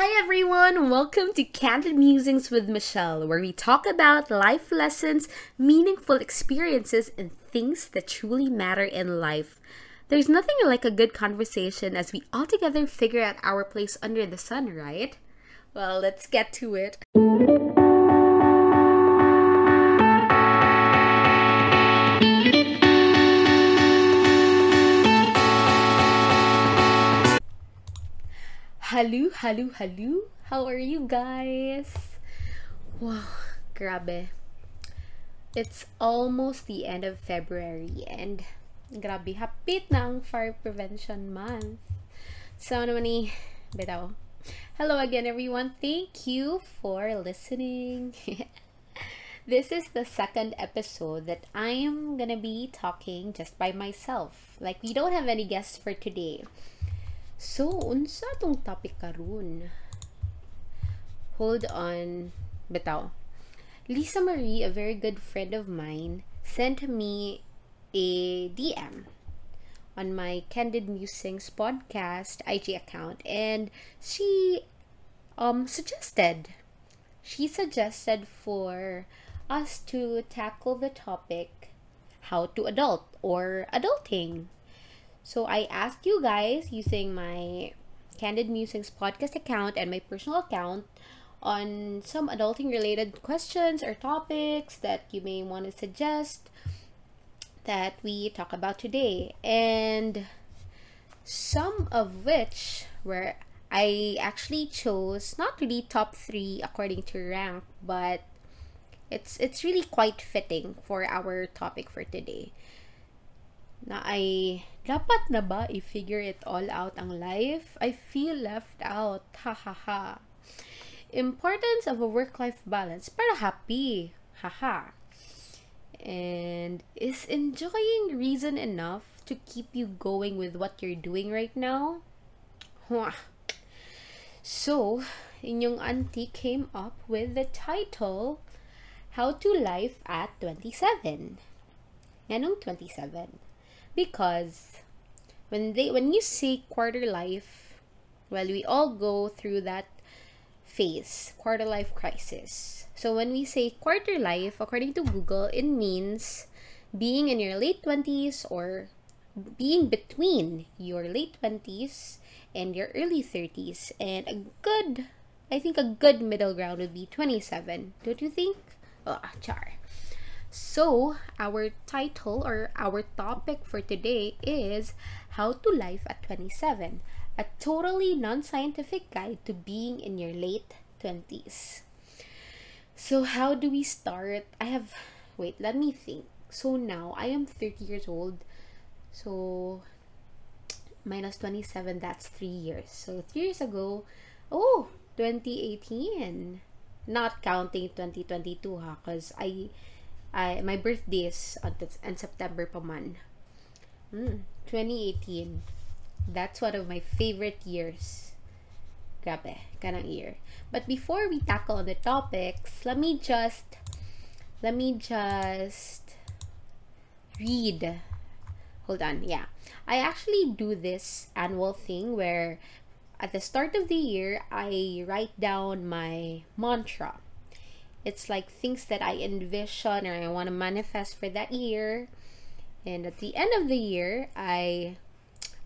Hi everyone, welcome to Candid Musings with Michelle, where we talk about life lessons, meaningful experiences, and things that truly matter in life. There's nothing like a good conversation as we all together figure out our place under the sun, right? Well, let's get to it. Hello, hello, hello. How are you guys? Wow, grabe. It's almost the end of February and grabe, hapit na Fire Prevention Month. So, naman ni, bitaw. Hello again, everyone. Thank you for listening. this is the second episode that I am gonna be talking just by myself. Like, we don't have any guests for today. So, unsa tong topic karon? Hold on. Bitaw. Lisa Marie, a very good friend of mine, sent me a DM on my Candid Musings podcast IG account and she um suggested she suggested for us to tackle the topic how to adult or adulting so I asked you guys using my Candid Musings podcast account and my personal account on some adulting related questions or topics that you may want to suggest that we talk about today. And some of which were I actually chose not really top three according to rank, but it's it's really quite fitting for our topic for today. Na ay dapat na ba i-figure it all out ang life? I feel left out. Ha ha ha. Importance of a work-life balance para happy. Ha ha. And is enjoying reason enough to keep you going with what you're doing right now? Huh. So, inyong auntie came up with the title How to Life at 27. Yanong 27? Because when they when you say quarter life, well we all go through that phase, quarter life crisis. So when we say quarter life, according to Google, it means being in your late 20s or being between your late 20s and your early 30s. And a good, I think a good middle ground would be 27. Don't you think? Oh, char. So, our title or our topic for today is How to Life at 27, a totally non scientific guide to being in your late 20s. So, how do we start? I have, wait, let me think. So, now I am 30 years old. So, minus 27, that's three years. So, three years ago, oh, 2018. Not counting 2022 ha, because I I, my birthday is on, on September pa man. Mm, 2018. That's one of my favorite years. Grabe, kanang year. But before we tackle the topics, let me just let me just read. Hold on, yeah. I actually do this annual thing where at the start of the year I write down my mantra it's like things that I envision or I want to manifest for that year. And at the end of the year, I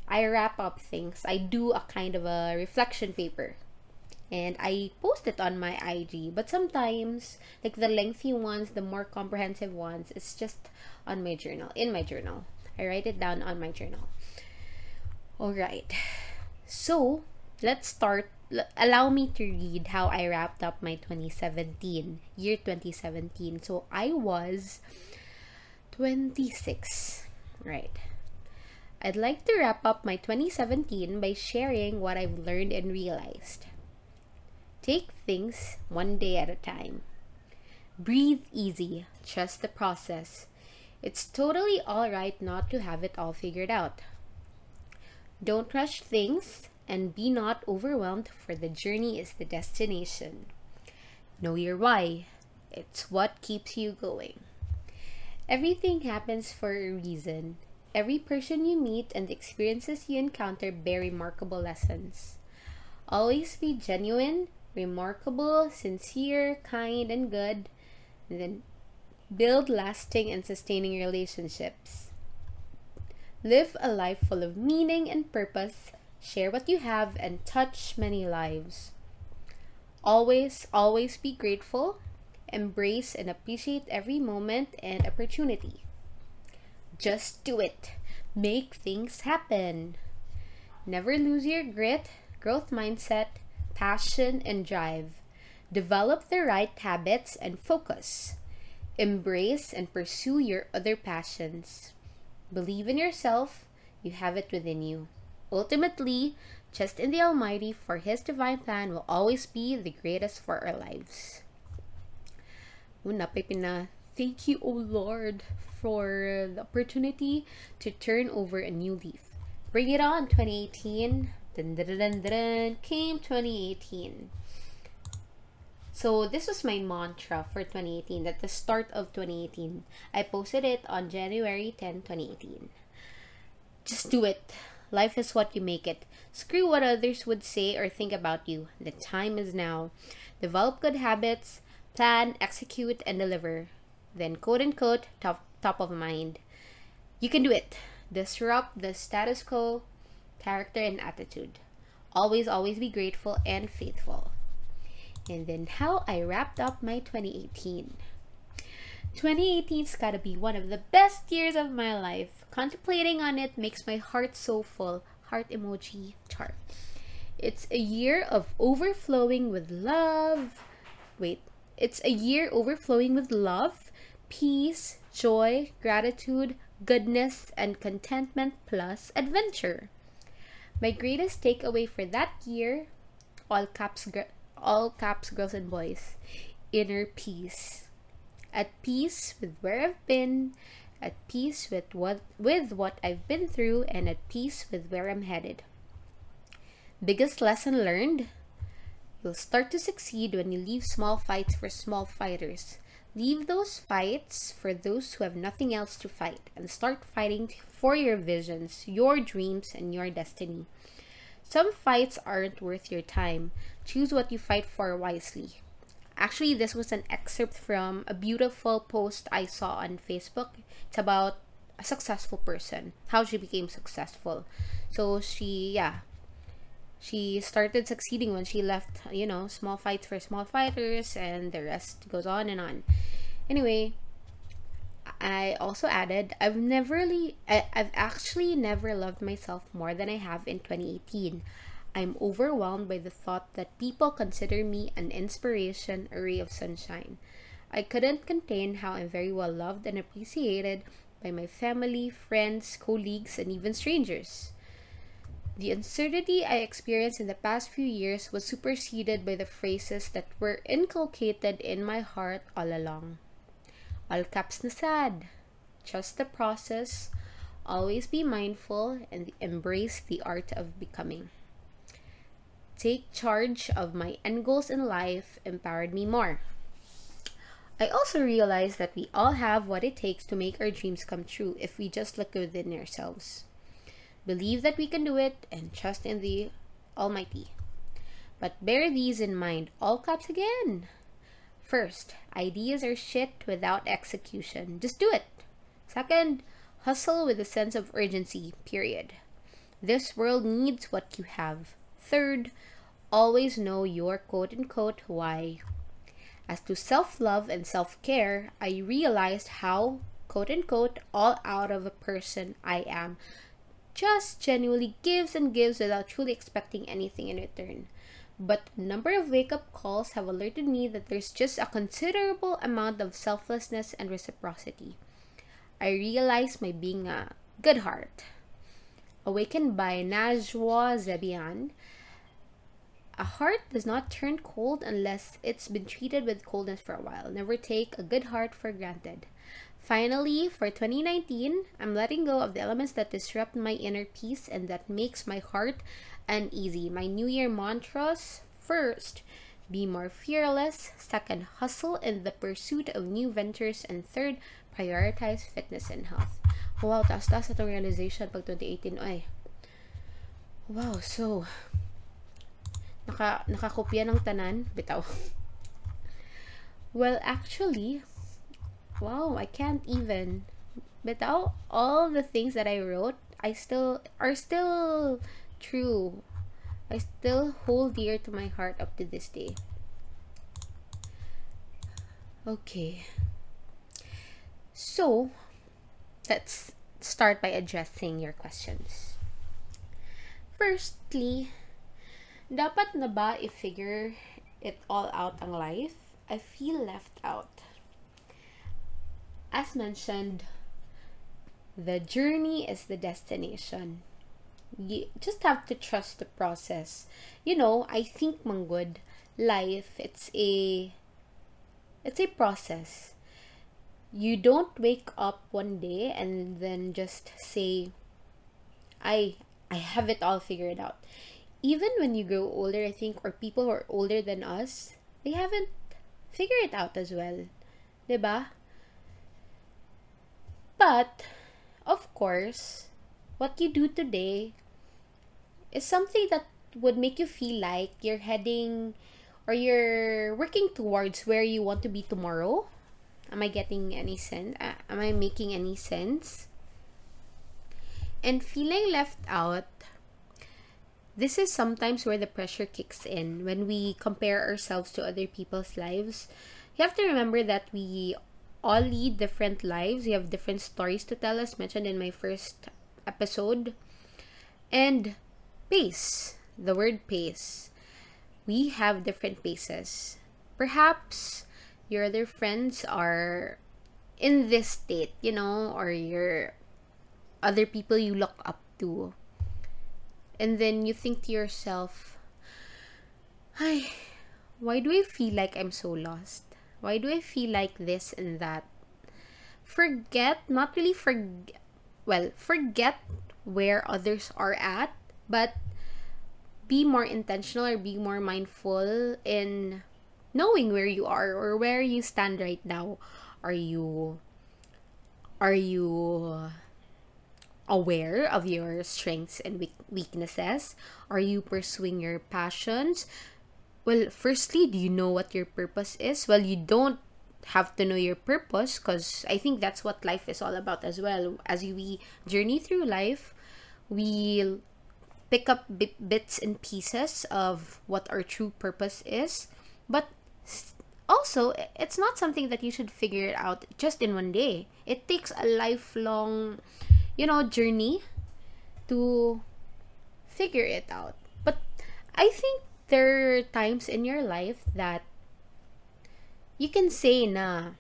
I wrap up things. I do a kind of a reflection paper. And I post it on my IG. But sometimes, like the lengthy ones, the more comprehensive ones, it's just on my journal, in my journal. I write it down on my journal. All right. So, let's start allow me to read how I wrapped up my 2017 year 2017. So I was 26, right? I'd like to wrap up my 2017 by sharing what I've learned and realized. Take things one day at a time. Breathe easy, trust the process. It's totally alright not to have it all figured out. Don't rush things and be not overwhelmed, for the journey is the destination. Know your why, it's what keeps you going. Everything happens for a reason. Every person you meet and the experiences you encounter bear remarkable lessons. Always be genuine, remarkable, sincere, kind, and good. And then build lasting and sustaining relationships. Live a life full of meaning and purpose. Share what you have and touch many lives. Always, always be grateful. Embrace and appreciate every moment and opportunity. Just do it. Make things happen. Never lose your grit, growth mindset, passion, and drive. Develop the right habits and focus. Embrace and pursue your other passions. Believe in yourself, you have it within you. Ultimately, trust in the Almighty, for His divine plan will always be the greatest for our lives. Una pipina, thank you, O Lord, for the opportunity to turn over a new leaf. Bring it on, 2018. Dun, dun, dun, dun, came 2018. So this was my mantra for 2018 at the start of 2018. I posted it on January 10, 2018. Just do it. Life is what you make it. Screw what others would say or think about you. The time is now. Develop good habits, plan, execute, and deliver. Then, quote unquote, top, top of mind. You can do it. Disrupt the status quo, character, and attitude. Always, always be grateful and faithful. And then, how I wrapped up my 2018. 2018's gotta be one of the best years of my life. Contemplating on it makes my heart so full. Heart emoji chart. It's a year of overflowing with love. Wait, it's a year overflowing with love, peace, joy, gratitude, goodness, and contentment plus adventure. My greatest takeaway for that year, all caps, all caps, girls and boys, inner peace. At peace with where I've been, at peace with what with what I've been through, and at peace with where I'm headed. Biggest lesson learned You'll start to succeed when you leave small fights for small fighters. Leave those fights for those who have nothing else to fight and start fighting for your visions, your dreams, and your destiny. Some fights aren't worth your time. Choose what you fight for wisely. Actually, this was an excerpt from a beautiful post I saw on Facebook. It's about a successful person, how she became successful. So she, yeah, she started succeeding when she left, you know, small fights for small fighters, and the rest goes on and on. Anyway, I also added, I've never really, I, I've actually never loved myself more than I have in 2018. I'm overwhelmed by the thought that people consider me an inspiration, a ray of sunshine. I couldn't contain how I'm very well loved and appreciated by my family, friends, colleagues, and even strangers. The uncertainty I experienced in the past few years was superseded by the phrases that were inculcated in my heart all along. All caps na sad. Trust the process. Always be mindful and embrace the art of becoming. Take charge of my end goals in life empowered me more. I also realized that we all have what it takes to make our dreams come true if we just look within ourselves believe that we can do it, and trust in the Almighty. But bear these in mind, all caps again. First, ideas are shit without execution. Just do it. Second, hustle with a sense of urgency, period. This world needs what you have. Third, always know your quote unquote why. As to self love and self care, I realized how quote unquote all out of a person I am just genuinely gives and gives without truly expecting anything in return. But a number of wake up calls have alerted me that there's just a considerable amount of selflessness and reciprocity. I realize my being a good heart. Awakened by Najwa Zebian, a heart does not turn cold unless it's been treated with coldness for a while. Never take a good heart for granted. Finally, for 2019, I'm letting go of the elements that disrupt my inner peace and that makes my heart uneasy. My New Year mantras first, be more fearless. Second, hustle in the pursuit of new ventures. And third, prioritize fitness and health. Wow, taas-taas itong realization pag 2018. Ay. Wow, so Naka, nakakopya ng tanan. Bitaw. Well, actually, wow, I can't even. Bitaw, all the things that I wrote, I still, are still true. I still hold dear to my heart up to this day. Okay. So, let's start by addressing your questions. Firstly, dapat na ba i-figure it all out ang life? I feel left out. As mentioned, the journey is the destination. You just have to trust the process. You know, I think manggod life it's a it's a process. You don't wake up one day and then just say I I have it all figured out. Even when you grow older, I think, or people who are older than us, they haven't figured it out as well. Diba? But, of course, what you do today is something that would make you feel like you're heading or you're working towards where you want to be tomorrow. Am I getting any sense? Uh, am I making any sense? And feeling left out, this is sometimes where the pressure kicks in when we compare ourselves to other people's lives. You have to remember that we all lead different lives. We have different stories to tell, as mentioned in my first episode. And pace, the word pace we have different paces. Perhaps your other friends are in this state, you know, or your other people you look up to. And then you think to yourself, Hi, why do I feel like I'm so lost? Why do I feel like this and that? Forget, not really forget, well, forget where others are at, but be more intentional or be more mindful in knowing where you are or where you stand right now. Are you are you aware of your strengths and weaknesses? Are you pursuing your passions? Well, firstly, do you know what your purpose is? Well, you don't have to know your purpose because I think that's what life is all about as well. As we journey through life, we pick up bits and pieces of what our true purpose is but also it's not something that you should figure it out just in one day it takes a lifelong you know journey to figure it out but i think there are times in your life that you can say na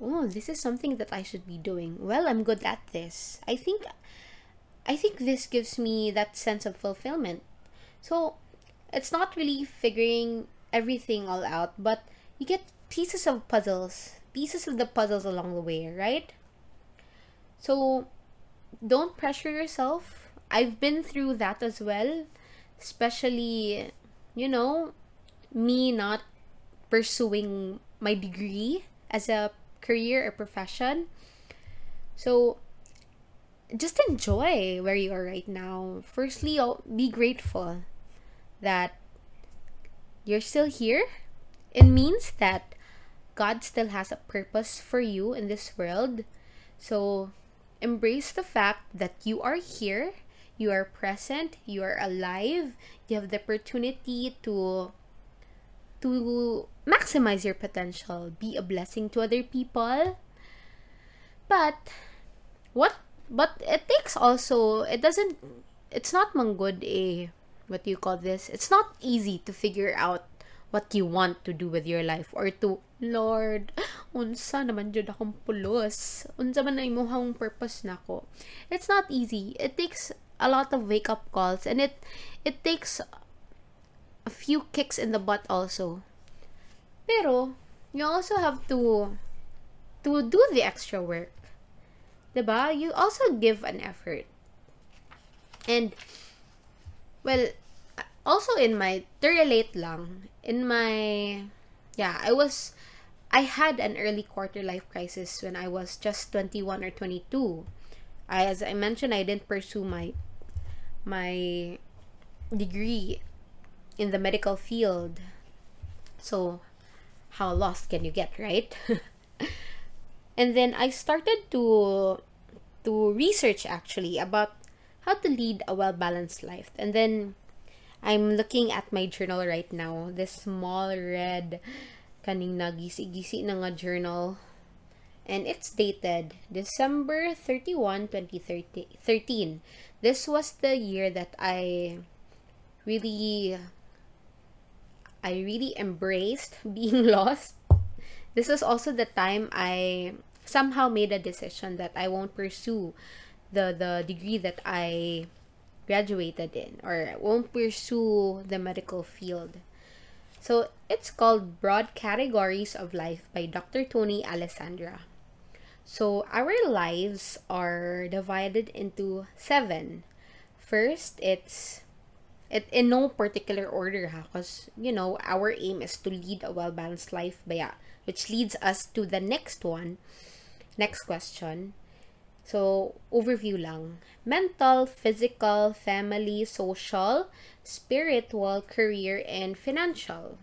oh this is something that i should be doing well i'm good at this i think I think this gives me that sense of fulfillment. So it's not really figuring everything all out, but you get pieces of puzzles, pieces of the puzzles along the way, right? So don't pressure yourself. I've been through that as well, especially, you know, me not pursuing my degree as a career or profession. So just enjoy where you are right now. Firstly, oh, be grateful that you're still here. It means that God still has a purpose for you in this world. So embrace the fact that you are here, you are present, you are alive, you have the opportunity to to maximize your potential, be a blessing to other people. But what but it takes also it doesn't it's not manggod a eh, what do you call this? It's not easy to figure out what you want to do with your life or to Lord unsa naman jud akong pulos. Unsa man ay mohang purpose nako. It's not easy. It takes a lot of wake up calls and it it takes a few kicks in the butt also. Pero you also have to to do the extra work. Diba? You also give an effort. And, well, also in my, to relate lang, in my, yeah, I was, I had an early quarter life crisis when I was just 21 or 22. I, as I mentioned, I didn't pursue my, my degree in the medical field. So, how lost can you get, right? and then I started to to research actually about how to lead a well-balanced life. And then I'm looking at my journal right now. This small red kaning nagisi-gisi na nga journal. And it's dated December 31, 2013. This was the year that I really I really embraced being lost. This was also the time I somehow made a decision that I won't pursue the the degree that I graduated in or won't pursue the medical field. So it's called Broad Categories of Life by Dr. Tony Alessandra. So our lives are divided into seven. First, it's it in no particular order ha because you know our aim is to lead a well-balanced life baya which leads us to the next one next question so overview lang. Mental physical family social spiritual career and financial.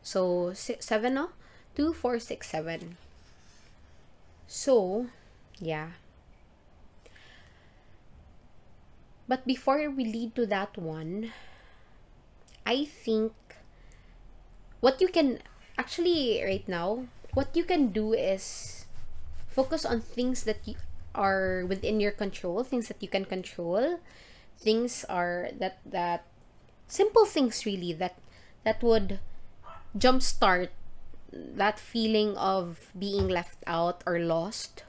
So six, seven no? Two four six seven. So yeah. But before we lead to that one, I think what you can actually right now, what you can do is focus on things that you are within your control, things that you can control, things are that that simple things really that that would jumpstart that feeling of being left out or lost.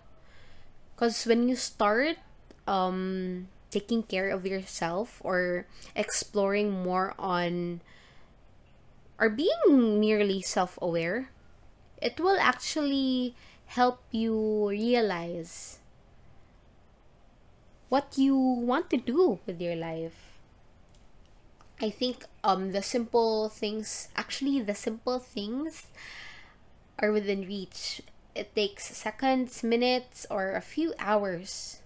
Because when you start um taking care of yourself or exploring more on or being merely self-aware it will actually help you realize what you want to do with your life i think um the simple things actually the simple things are within reach it takes seconds minutes or a few hours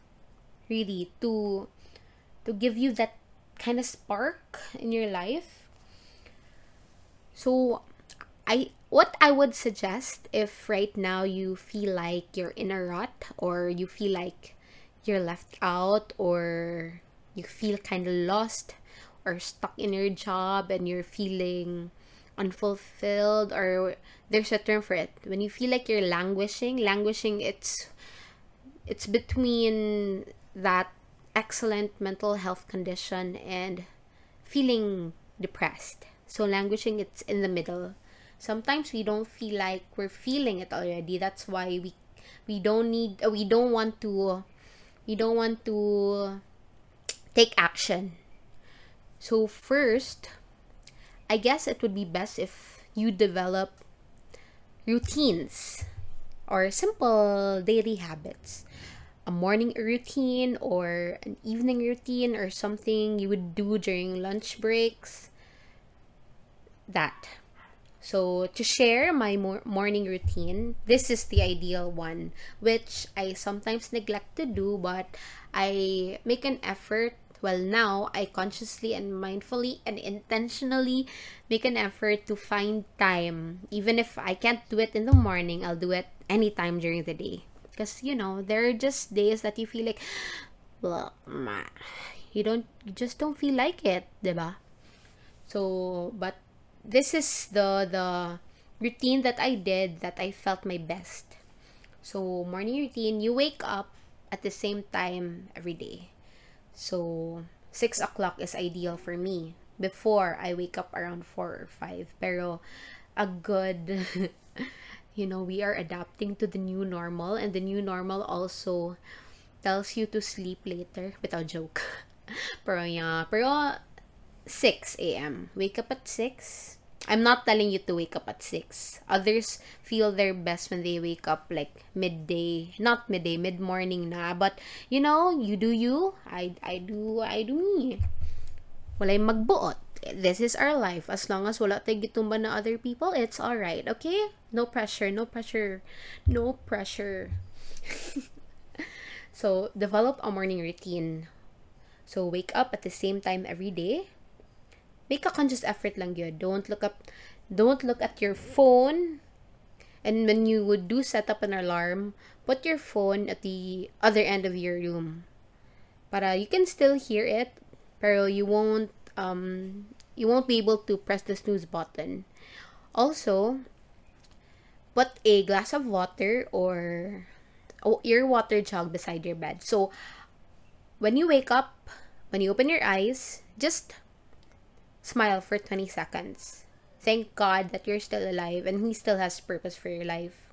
really to to give you that kind of spark in your life. So I what I would suggest if right now you feel like you're in a rut or you feel like you're left out or you feel kind of lost or stuck in your job and you're feeling unfulfilled or there's a term for it when you feel like you're languishing languishing it's it's between that excellent mental health condition and feeling depressed. So languishing it's in the middle. Sometimes we don't feel like we're feeling it already. That's why we we don't need uh, we don't want to we don't want to take action. So first, I guess it would be best if you develop routines or simple daily habits a morning routine or an evening routine or something you would do during lunch breaks. That. So, to share my mor- morning routine, this is the ideal one, which I sometimes neglect to do, but I make an effort. Well, now I consciously and mindfully and intentionally make an effort to find time. Even if I can't do it in the morning, I'll do it anytime during the day. Because, you know, there are just days that you feel like, well, you don't, you just don't feel like it, diba? So, but this is the, the routine that I did that I felt my best. So, morning routine, you wake up at the same time every day. So, 6 o'clock is ideal for me. Before, I wake up around 4 or 5. Pero, a good you know we are adapting to the new normal and the new normal also tells you to sleep later without joke pero yeah pero 6 a.m wake up at 6 i'm not telling you to wake up at 6 others feel their best when they wake up like midday not midday mid morning na but you know you do you i i do i do me walay magbuot this is our life. As long as wala tayo gitumba na other people, it's alright. Okay? No pressure, no pressure, no pressure. so, develop a morning routine. So, wake up at the same time every day. Make a conscious effort lang yun. Don't look up, don't look at your phone. And when you would do set up an alarm, put your phone at the other end of your room. Para you can still hear it, pero you won't um you won't be able to press the snooze button. Also, put a glass of water or your water jug beside your bed. So when you wake up, when you open your eyes, just smile for 20 seconds. Thank God that you're still alive and He still has purpose for your life.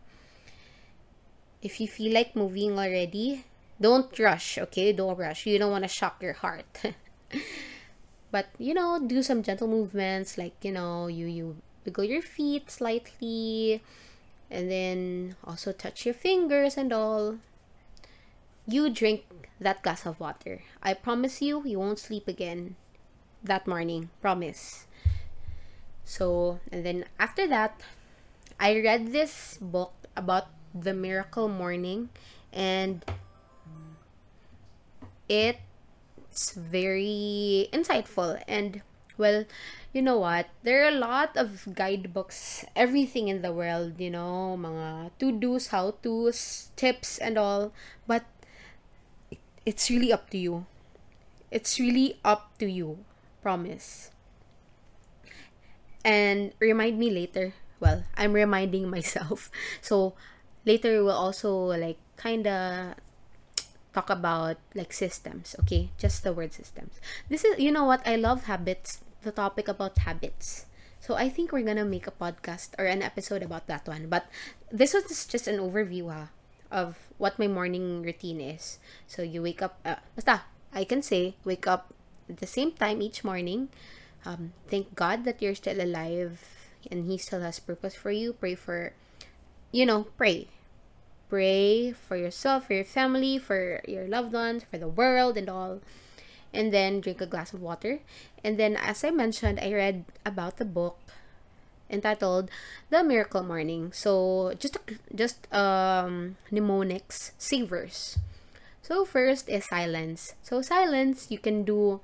If you feel like moving already, don't rush, okay? Don't rush. You don't want to shock your heart. but, you know, do some gentle movements like, you know, you you wiggle your feet slightly and then also touch your fingers and all. You drink that glass of water. I promise you, you won't sleep again that morning. Promise. So, and then after that, I read this book about the miracle morning and it's very insightful and well you know what there are a lot of guidebooks everything in the world you know mga to-dos how-tos tips and all but it's really up to you it's really up to you promise. And remind me later. Well i'm reminding myself. So later we'll also like kind of talk about like systems okay? Just the word systems. This is you know what? I love habits. The topic about habits. So i think we're gonna make a podcast or an episode about that one. But this was just an overview ha, of what my morning routine is. So you wake up uh, basta i can say wake up at the same time each morning um, thank god that you're still alive and he still has purpose for you pray for you know, pray. Pray for yourself, for your family, for your loved ones, for the world, and all. And then drink a glass of water. And then, as I mentioned, I read about the book entitled The Miracle Morning. So, just just um mnemonics, savers. So, first is silence. So, silence, you can do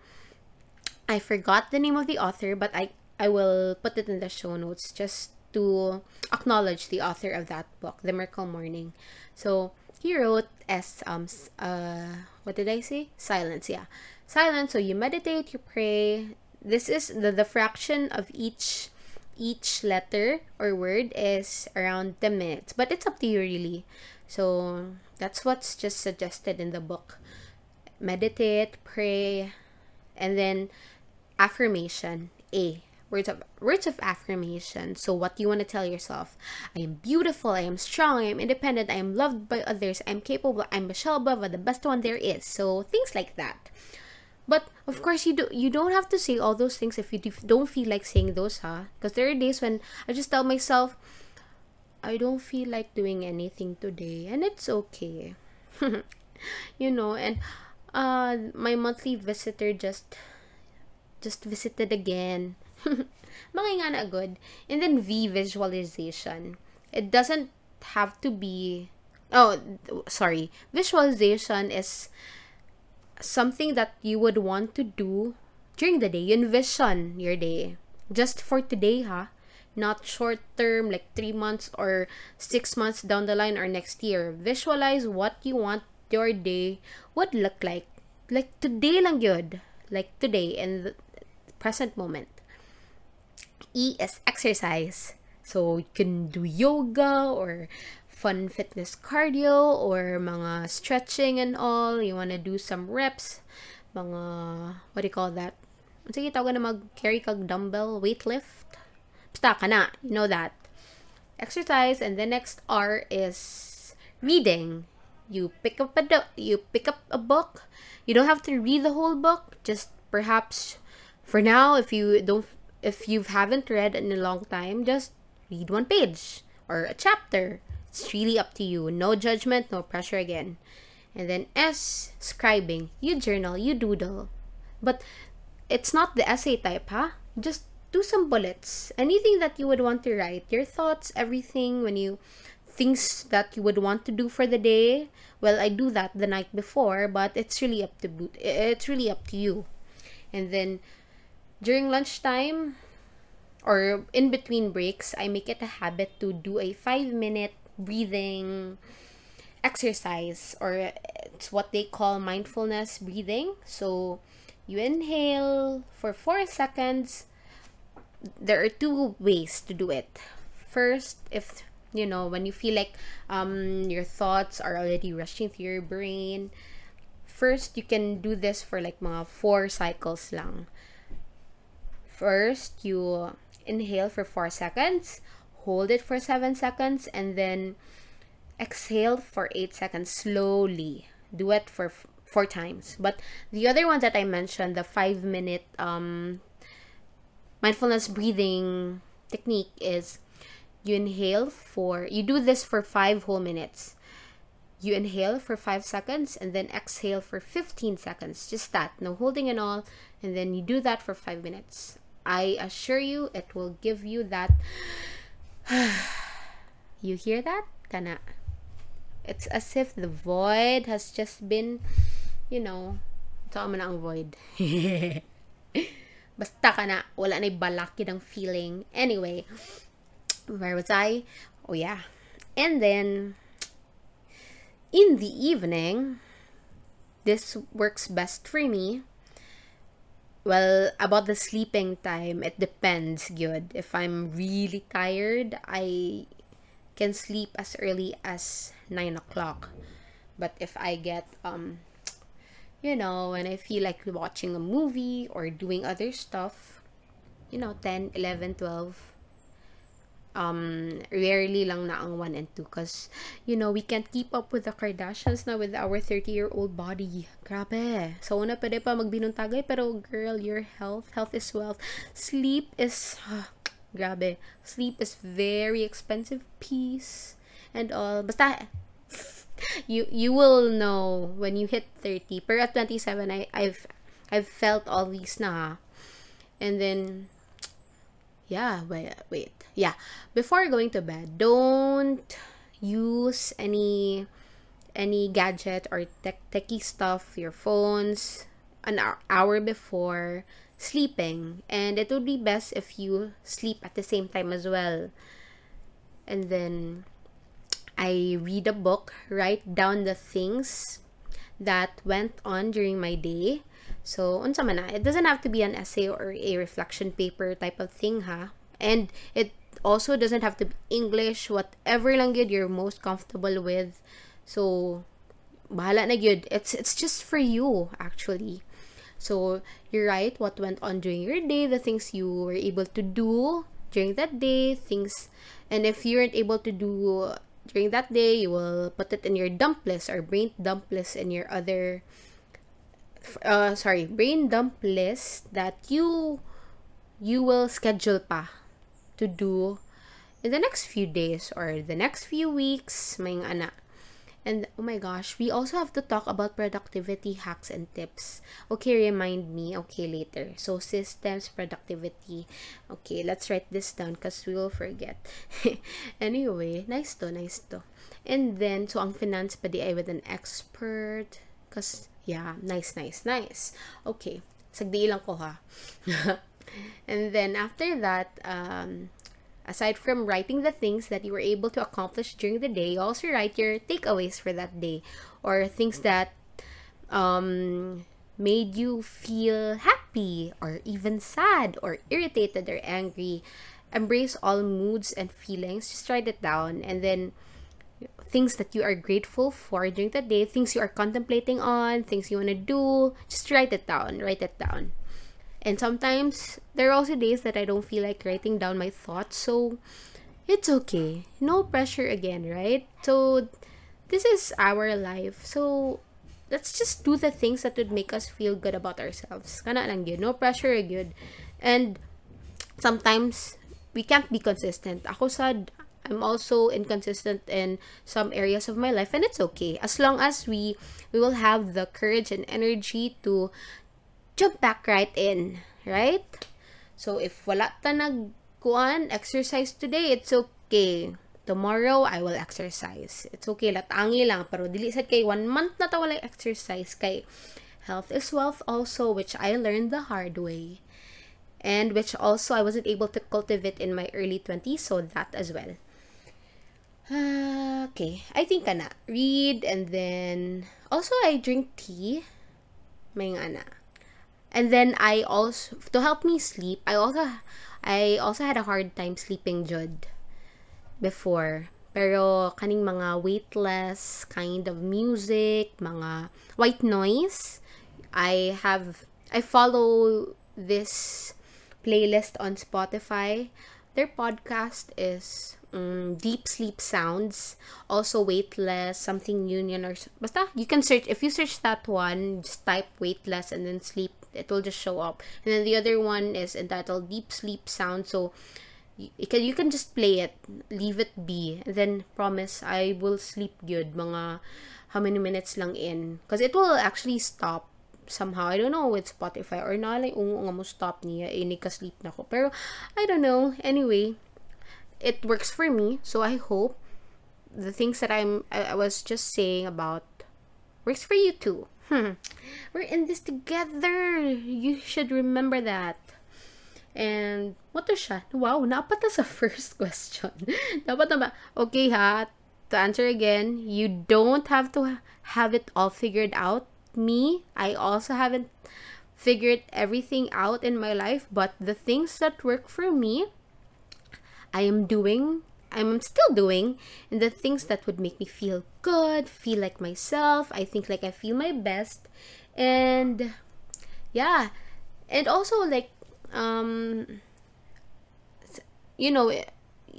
I forgot the name of the author, but I I will put it in the show notes just to acknowledge the author of that book, The Miracle Morning. So he wrote as um uh what did I say? Silence, yeah. Silence. So you meditate, you pray. This is the, the fraction of each each letter or word is around 10 minutes, but it's up to you really. So that's what's just suggested in the book. Meditate, pray, and then affirmation. A words of words of affirmation so what do you want to tell yourself i am beautiful i am strong i am independent i am loved by others i'm capable i'm michelle bava the best one there is so things like that but of course you do you don't have to say all those things if you don't feel like saying those huh because there are days when i just tell myself i don't feel like doing anything today and it's okay you know and uh my monthly visitor just just visited again Makingana na good. And then V, visualization. It doesn't have to be... Oh, sorry. Visualization is something that you would want to do during the day. You envision your day. Just for today, ha? Not short term, like three months or six months down the line or next year. Visualize what you want your day would look like. Like today lang good. Like today in the present moment. E is exercise. So, you can do yoga or fun fitness cardio or mga stretching and all. You want to do some reps. Mga, what do you call that? Sige, tawag na mag-carry kag dumbbell, weight lift. Basta ka na. You know that. Exercise. And the next R is reading. You pick up a you pick up a book. You don't have to read the whole book. Just perhaps for now, if you don't if you haven't read in a long time, just read one page or a chapter. It's really up to you. No judgment, no pressure again. And then S, scribing. You journal, you doodle. But it's not the essay type, huh? Just do some bullets. Anything that you would want to write. Your thoughts, everything when you things that you would want to do for the day. Well, I do that the night before, but it's really up to it's really up to you. And then during lunchtime or in between breaks, I make it a habit to do a five minute breathing exercise or it's what they call mindfulness breathing. So you inhale for four seconds. There are two ways to do it. First, if you know when you feel like um your thoughts are already rushing through your brain, first you can do this for like mga four cycles lang. First, you inhale for 4 seconds, hold it for 7 seconds, and then exhale for 8 seconds slowly. Do it for f- 4 times. But the other one that I mentioned, the 5 minute um, mindfulness breathing technique is you inhale for, you do this for 5 whole minutes. You inhale for 5 seconds and then exhale for 15 seconds. Just that, no holding and all. And then you do that for 5 minutes. I assure you, it will give you that. you hear that? Kana. It's as if the void has just been, you know, tama na ang void. Basta ka na, wala na balaki ng feeling. Anyway, where was I? Oh yeah. And then, in the evening, this works best for me well, about the sleeping time, it depends, good. If I'm really tired, I can sleep as early as 9 o'clock. But if I get, um, you know, when I feel like watching a movie or doing other stuff, you know, 10, 11, 12, um rarely lang na ang 1 and 2 because you know we can't keep up with the Kardashians na with our 30 year old body. Grabe. So una pwede pa magbinuntagay pero girl your health health is wealth. Sleep is uh, grabe. Sleep is very expensive peace and all. Basta you you will know when you hit 30 pero at 27 I I've I've felt all these na. And then yeah wait wait yeah. Before going to bed don't use any any gadget or tech techie stuff your phones an hour before sleeping. And it would be best if you sleep at the same time as well. And then i read a book write down the things that went on during my day. So, unsa man it doesn't have to be an essay or a reflection paper type of thing, ha? And it also doesn't have to be English, whatever language you're most comfortable with. So, bahala na good. It's, it's just for you, actually. So, you write what went on during your day, the things you were able to do during that day, things, and if you weren't able to do during that day, you will put it in your dump list or brain dump list in your other uh, sorry, brain dump list that you you will schedule pa to do in the next few days or the next few weeks, may ana. And oh my gosh, we also have to talk about productivity hacks and tips. Okay, remind me. Okay, later. So systems, productivity. Okay, let's write this down because we will forget. anyway, nice to, nice to. And then, so ang finance pa di ay with an expert. Because Yeah, nice, nice, nice. Okay, sagdi lang ko ha. and then after that, um, aside from writing the things that you were able to accomplish during the day, you also write your takeaways for that day or things that um, made you feel happy or even sad or irritated or angry. Embrace all moods and feelings. Just write it down and then things that you are grateful for during the day, things you are contemplating on, things you want to do, just write it down, write it down. And sometimes there are also days that I don't feel like writing down my thoughts, so it's okay. No pressure again, right? So this is our life. So let's just do the things that would make us feel good about ourselves. Kana lang yun. No pressure again. And sometimes we can't be consistent. Ako sad, I'm also inconsistent in some areas of my life and it's okay as long as we we will have the courage and energy to jump back right in, right? So if wala ta nagkuan exercise today, it's okay. Tomorrow I will exercise. It's okay latangi lang pero dili sad kay one month na ta wala exercise kay health is wealth also which I learned the hard way. and which also I wasn't able to cultivate in my early 20s, so that as well. Uh, okay, I think ana. Read and then also I drink tea. May ana. And then I also to help me sleep, I also I also had a hard time sleeping jud before. Pero kaning mga weightless kind of music, mga white noise, I have I follow this playlist on Spotify. Their podcast is um, Deep Sleep Sounds, also Weightless, something Union or basta you can search if you search that one, just type Weightless and then sleep, it will just show up. And then the other one is entitled Deep Sleep Sound. So you can you can just play it, leave it be, and then promise I will sleep good mga how many minutes lang in because it will actually stop somehow. I don't know with Spotify or na like ungo nga mo stop niya ka sleep na ko. Pero I don't know. Anyway, it works for me. So I hope the things that I'm I, I was just saying about works for you too. Hmm. We're in this together. You should remember that. And what is siya? Wow, napat sa first question. Dapat na ba? Okay ha, to answer again, you don't have to have it all figured out me, I also haven't figured everything out in my life, but the things that work for me, I am doing, I'm still doing, and the things that would make me feel good, feel like myself, I think like I feel my best, and yeah, and also like, um, you know,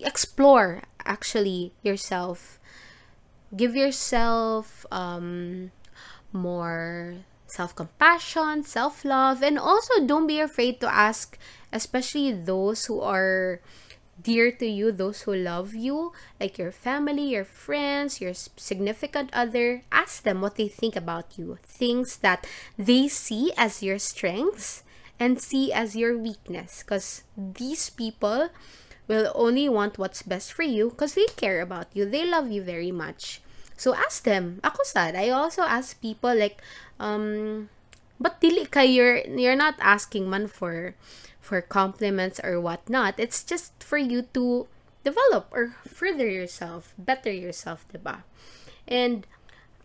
explore actually yourself, give yourself, um, more self compassion, self love, and also don't be afraid to ask, especially those who are dear to you, those who love you, like your family, your friends, your significant other. Ask them what they think about you, things that they see as your strengths and see as your weakness, because these people will only want what's best for you because they care about you, they love you very much. So ask them. Ako sad. I also ask people like um but dili ka you're you're not asking man for for compliments or whatnot. It's just for you to develop or further yourself, better yourself, diba? And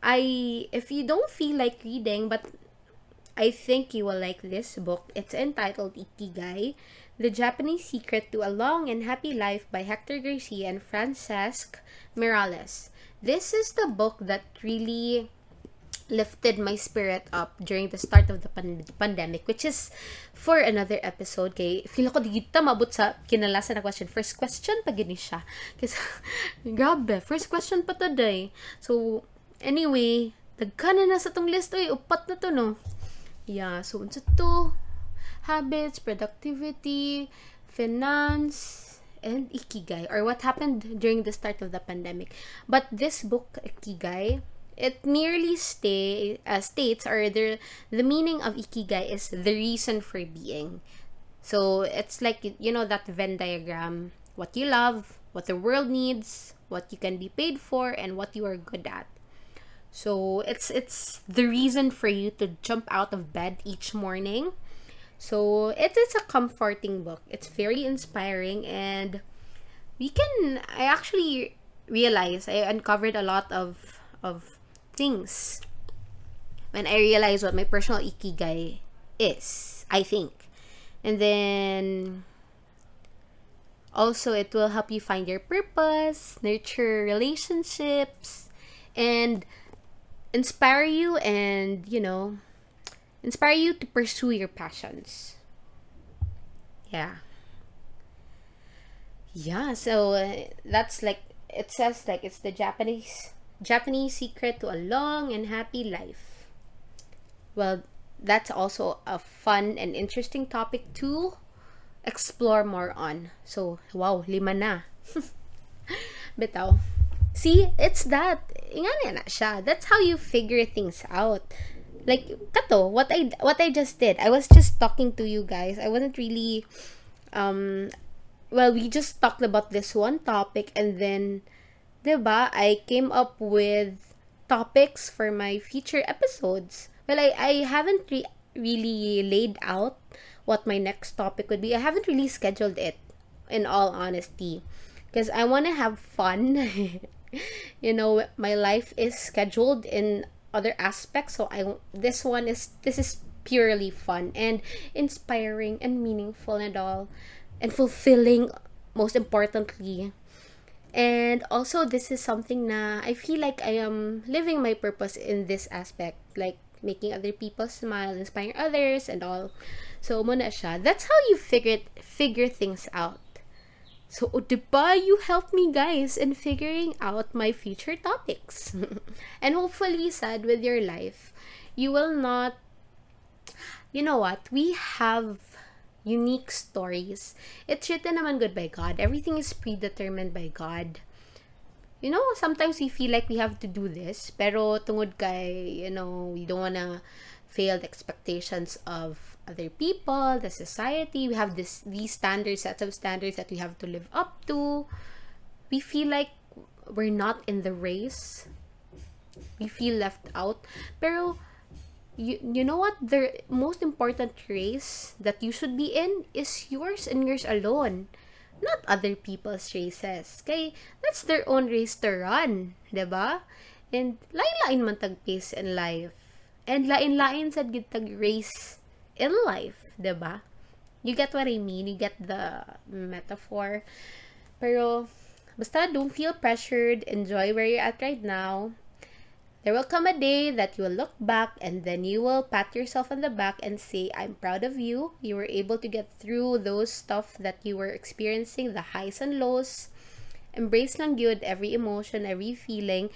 I if you don't feel like reading but I think you will like this book. It's entitled Ikigai, The Japanese Secret to a Long and Happy Life by Hector Garcia and Francesc Miralles this is the book that really lifted my spirit up during the start of the pan- pandemic which is for another episode. Kay feel ko digita mabot sa kinalasan na question. First question pa gini siya. Kasi grabe first question pa today so anyway dagkan na sa tong list oy upat na to no? Yeah so unsa to? Habits productivity finance and Ikigai, or what happened during the start of the pandemic. But this book, Ikigai, it merely stay uh, states or the the meaning of Ikigai is the reason for being. So it's like you know that Venn diagram: what you love, what the world needs, what you can be paid for, and what you are good at. So it's it's the reason for you to jump out of bed each morning so it is a comforting book. It's very inspiring and we can I actually realized I uncovered a lot of of things when I realized what my personal ikigai is, I think. And then also it will help you find your purpose, nurture relationships, and inspire you and, you know, inspire you to pursue your passions. Yeah. Yeah, so uh, that's like it says like it's the Japanese Japanese secret to a long and happy life. Well, that's also a fun and interesting topic to explore more on. So, wow, lima na. Bitaw. See, it's that. Ingana na siya. That's how you figure things out like kato what i what i just did i was just talking to you guys i wasn't really um well we just talked about this one topic and then diba i came up with topics for my future episodes well i i haven't re- really laid out what my next topic would be. I haven't really scheduled it, in all honesty, because I want to have fun. you know, my life is scheduled in other aspects, so I this one is this is purely fun and inspiring and meaningful and all, and fulfilling. Most importantly, and also this is something na I feel like I am living my purpose in this aspect, like making other people smile, inspiring others, and all. So, muna siya. That's how you figure it, figure things out. So, o, diba, you helped me guys in figuring out my future topics. and hopefully, sad with your life, you will not, you know what, we have unique stories. It's written naman good by God. Everything is predetermined by God. You know, sometimes we feel like we have to do this, pero tungod kay, you know, we don't wanna fail the expectations of other people, the society. We have this these standards, sets of standards that we have to live up to. We feel like we're not in the race. We feel left out. Pero you, you know what? The most important race that you should be in is yours and yours alone. Not other people's races. Kay that's their own race to run ba and lain-lain man tag pace in life. And lain-lain sad gid tag race in life ba you get what I mean? You get the metaphor. Pero basta don't feel pressured. Enjoy where you're at right now there will come a day that you will look back and then you will pat yourself on the back and say, I'm proud of you. You were able to get through those stuff that you were experiencing, the highs and lows. Embrace lang good every emotion, every feeling.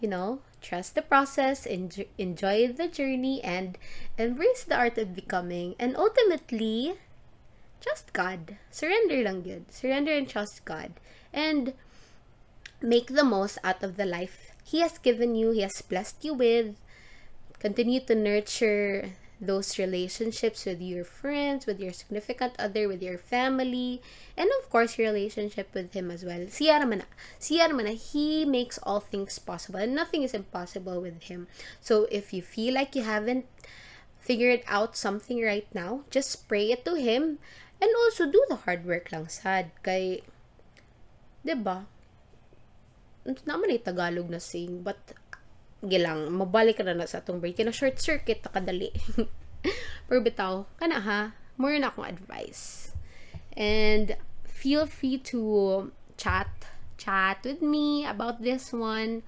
You know, trust the process, enjoy, enjoy the journey, and embrace the art of becoming. And ultimately, trust God. Surrender lang good. Surrender and trust God. And make the most out of the life He has given you, He has blessed you with. Continue to nurture those relationships with your friends, with your significant other, with your family, and of course your relationship with him as well. Siya naman na. Siya naman na. He makes all things possible nothing is impossible with him. So if you feel like you haven't figured out something right now, just pray it to him and also do the hard work lang sad. Kay, ba? Naman ay Tagalog na saying, but gilang, mabalik na na sa atong break. Kina short circuit, takadali. Pero bitaw, kana ha, more na akong advice. And feel free to chat, chat with me about this one.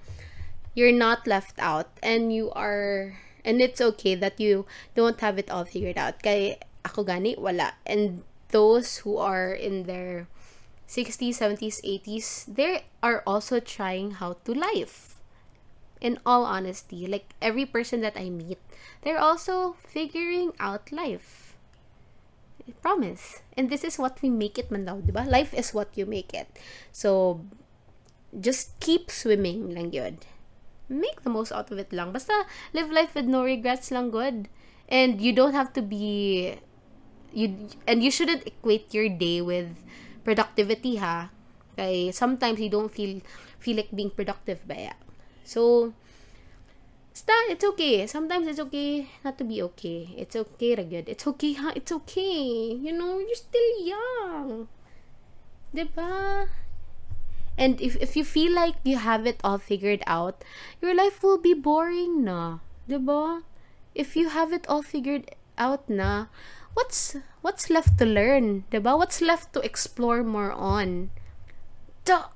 You're not left out and you are, and it's okay that you don't have it all figured out. Kay ako gani, wala. And those who are in their 60s, 70s, 80s, they are also trying how to life. In all honesty, like every person that I meet, they're also figuring out life. I promise. And this is what we make it man daw, diba? Life is what you make it. So, just keep swimming lang yun. Make the most out of it lang. Basta live life with no regrets lang good. And you don't have to be you and you shouldn't equate your day with productivity ha. Kay sometimes you don't feel feel like being productive ba ya. So Basta, it's okay. Sometimes it's okay not to be okay. It's okay, Ragad. It's okay, ha? It's okay. You know, you're still young. Diba? And if, if you feel like you have it all figured out, your life will be boring na. Diba? If you have it all figured out na, what's what's left to learn, 'di ba? What's left to explore more on? Da,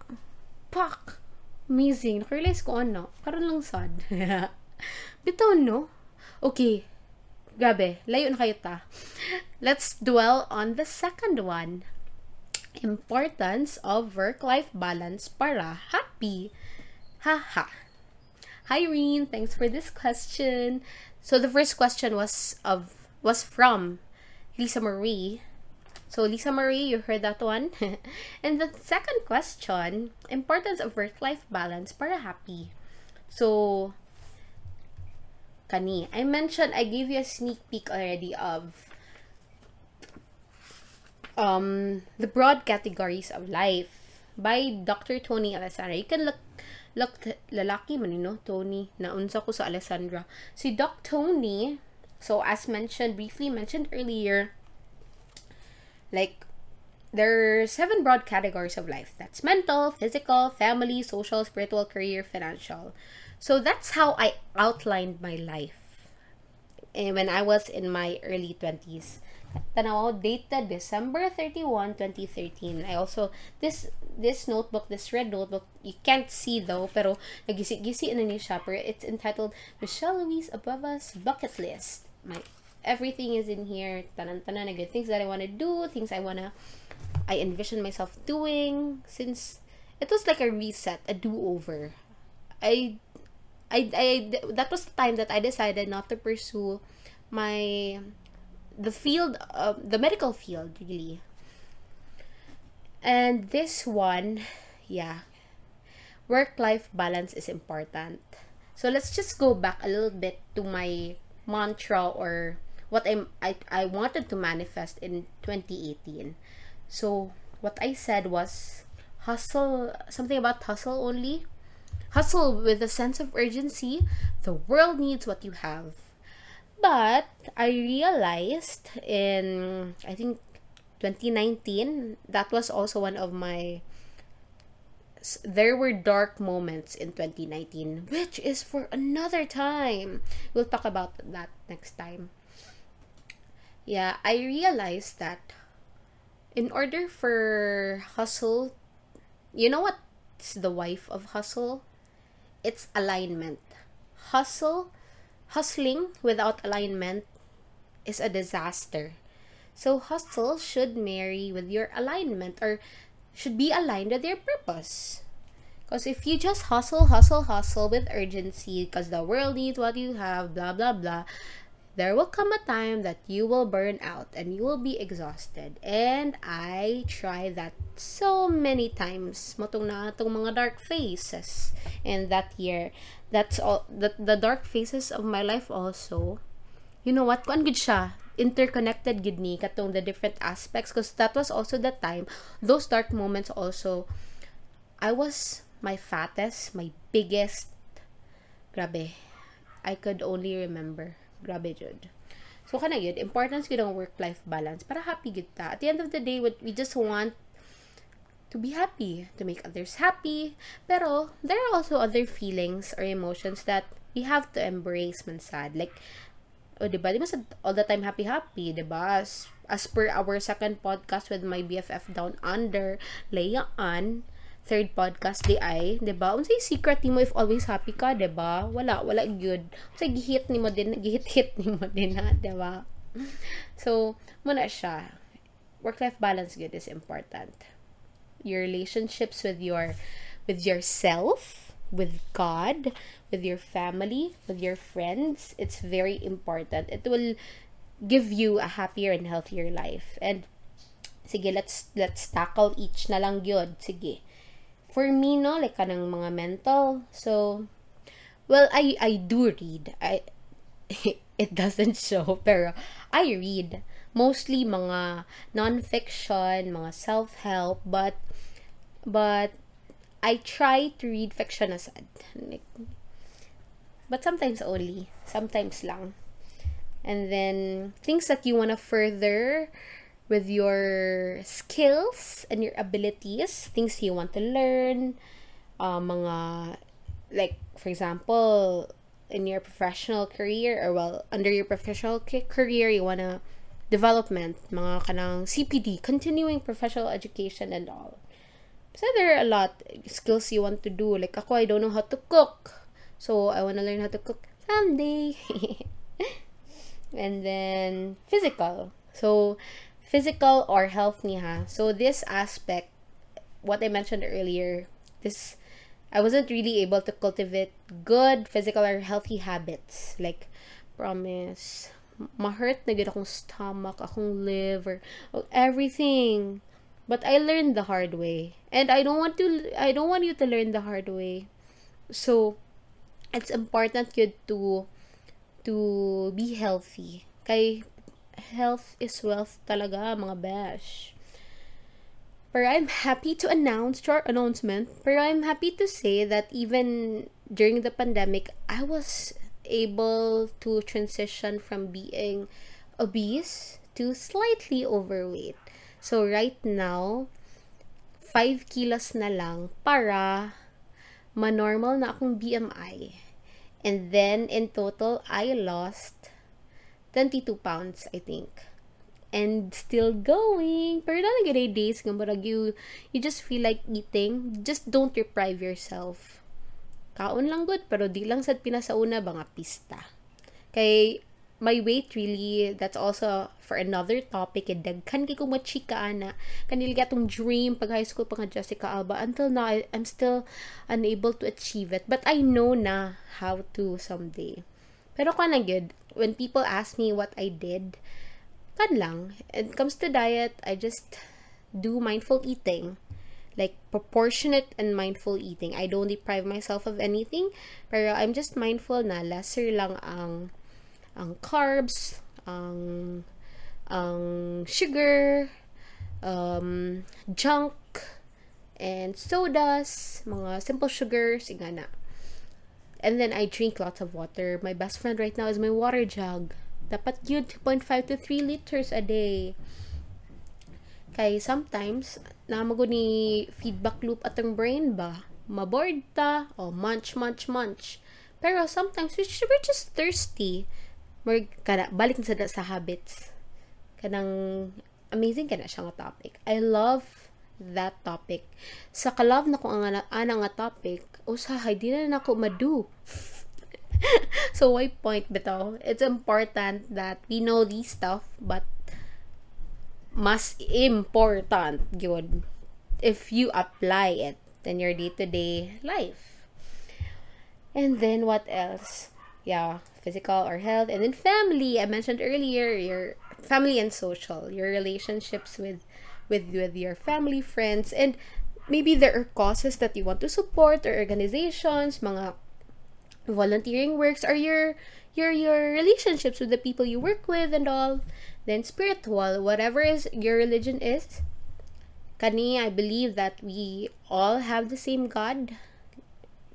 pak. Amazing. Nakurealize ko ano. Karon lang sad. Bitaw, no? Okay. Gabi, layo na kayo ta. Let's dwell on the second one. Importance of work-life balance para happy. Haha. Hi, Reen. Thanks for this question. So the first question was of was from Lisa Marie. So, Lisa Marie, you heard that one. and the second question, importance of work-life balance para happy. So, kani, I mentioned, I gave you a sneak peek already of um, the broad categories of life by Dr. Tony Alessandra. You can look look lalaki man you know, Tony naunsa ko sa Alessandra si Doc Tony so as mentioned briefly mentioned earlier Like there are seven broad categories of life. That's mental, physical, family, social, spiritual, career, financial. So that's how I outlined my life. And when I was in my early 20s. Tanaw, dated December 31, 2013. I also, this this notebook, this red notebook, you can't see though, pero nagisi-gisi na ni siya, pero it's entitled Michelle Louise Abueva's Bucket List. My everything is in here. Tanan-tanan na good things that I want to do, things I want to I envision myself doing since it was like a reset, a do-over. I, I, I, that was the time that I decided not to pursue my, the field, uh, the medical field, really. And this one, yeah, work-life balance is important. So let's just go back a little bit to my mantra or what I'm, I, I wanted to manifest in 2018. So what I said was hustle something about hustle only. Hustle with a sense of urgency. The world needs what you have. But I realized in I think 2019 that was also one of my there were dark moments in 2019 which is for another time we'll talk about that next time yeah i realized that in order for hustle, you know what's the wife of hustle? It's alignment. Hustle, hustling without alignment is a disaster. So hustle should marry with your alignment or should be aligned with your purpose. Because if you just hustle, hustle, hustle with urgency because the world needs what you have, blah, blah, blah, there will come a time that you will burn out and you will be exhausted. And I tried that so many times. Motong na itong mga dark phases in that year. That's all the, the dark phases of my life also. You know what? Kuan good siya. Interconnected gid ni katong the different aspects because that was also the time those dark moments also I was my fattest, my biggest. Grabe. I could only remember Grabe jud. So kana yun, importance gyud ang work-life balance para happy gid ta. At the end of the day, what we just want to be happy, to make others happy. Pero there are also other feelings or emotions that we have to embrace man sad. Like oh, di ba? Di ba sa all the time happy happy, di ba? As, as per our second podcast with my BFF down under, Leia Ann, third podcast di ay, 'di ba? Unsay secret nimo if always happy ka, 'di ba? Wala, wala good. Unsay gihit nimo din, gihit-hit nimo din ha, 'di ba? So, muna siya. Work-life balance good is important. Your relationships with your with yourself, with God, with your family, with your friends, it's very important. It will give you a happier and healthier life. And sige, let's let's tackle each na lang yun. Sige for me no like kanang mga mental so well i i do read i it doesn't show pero i read mostly mga non-fiction mga self-help but but i try to read fiction aside. Like, but sometimes only. Sometimes lang. And then things that you want to further with your skills and your abilities, things you want to learn, uh, mga, like, for example, in your professional career, or well, under your professional career, you want to development, mga kanang CPD, continuing professional education and all. So there are a lot skills you want to do. Like ako, I don't know how to cook. So I want to learn how to cook someday. and then physical. So physical or health niya. So this aspect, what I mentioned earlier, this I wasn't really able to cultivate good physical or healthy habits. Like, promise, ma-hurt na akong stomach, akong liver, everything. But I learned the hard way. And I don't want to I don't want you to learn the hard way. So, it's important yun to to be healthy. Kay health is wealth talaga, mga bash. But I'm happy to announce, short announcement, but I'm happy to say that even during the pandemic, I was able to transition from being obese to slightly overweight. So, right now, 5 kilos na lang para manormal na akong BMI. And then, in total, I lost 22 pounds, I think. And still going. Pero na nagay days murag you, you just feel like eating. Just don't deprive yourself. Kaon lang good, pero di lang sad pinasauna ba pista. Kay my weight really that's also for another topic and daghan kay ko machika ana kanil gatong dream pag high school pa nga Jessica Alba. Until now I, I'm still unable to achieve it. But I know na how to someday. Pero kana good when people ask me what I did kan lang. It comes to diet I just do mindful eating. Like proportionate and mindful eating. I don't deprive myself of anything. Pero I'm just mindful na lesser lang ang ang carbs, ang ang sugar, um, junk, and sodas, mga simple sugars, ingana. And then I drink lots of water. My best friend right now is my water jug. Dapat yun 2.5 to 3 liters a day. Kay sometimes, namago ni feedback loop atong brain ba? Maboard ta, o munch, munch, munch. Pero sometimes, we're just thirsty more kana balik na sa, sa habits. Kanang amazing kana siya nga topic. I love that topic. Sa kalove na ko ang ana nga topic usahay di na nako madu so why point bitaw it's important that we know these stuff but mas important yun. If you apply it in your day-to-day life. And then what else yeah physical or health. And then family. I mentioned earlier your family and social your relationships with with with your family friends and maybe there are causes that you want to support or organizations mga volunteering works or your your your relationships with the people you work with and all. Then spiritual whatever is your religion is kani i believe that we all have the same god.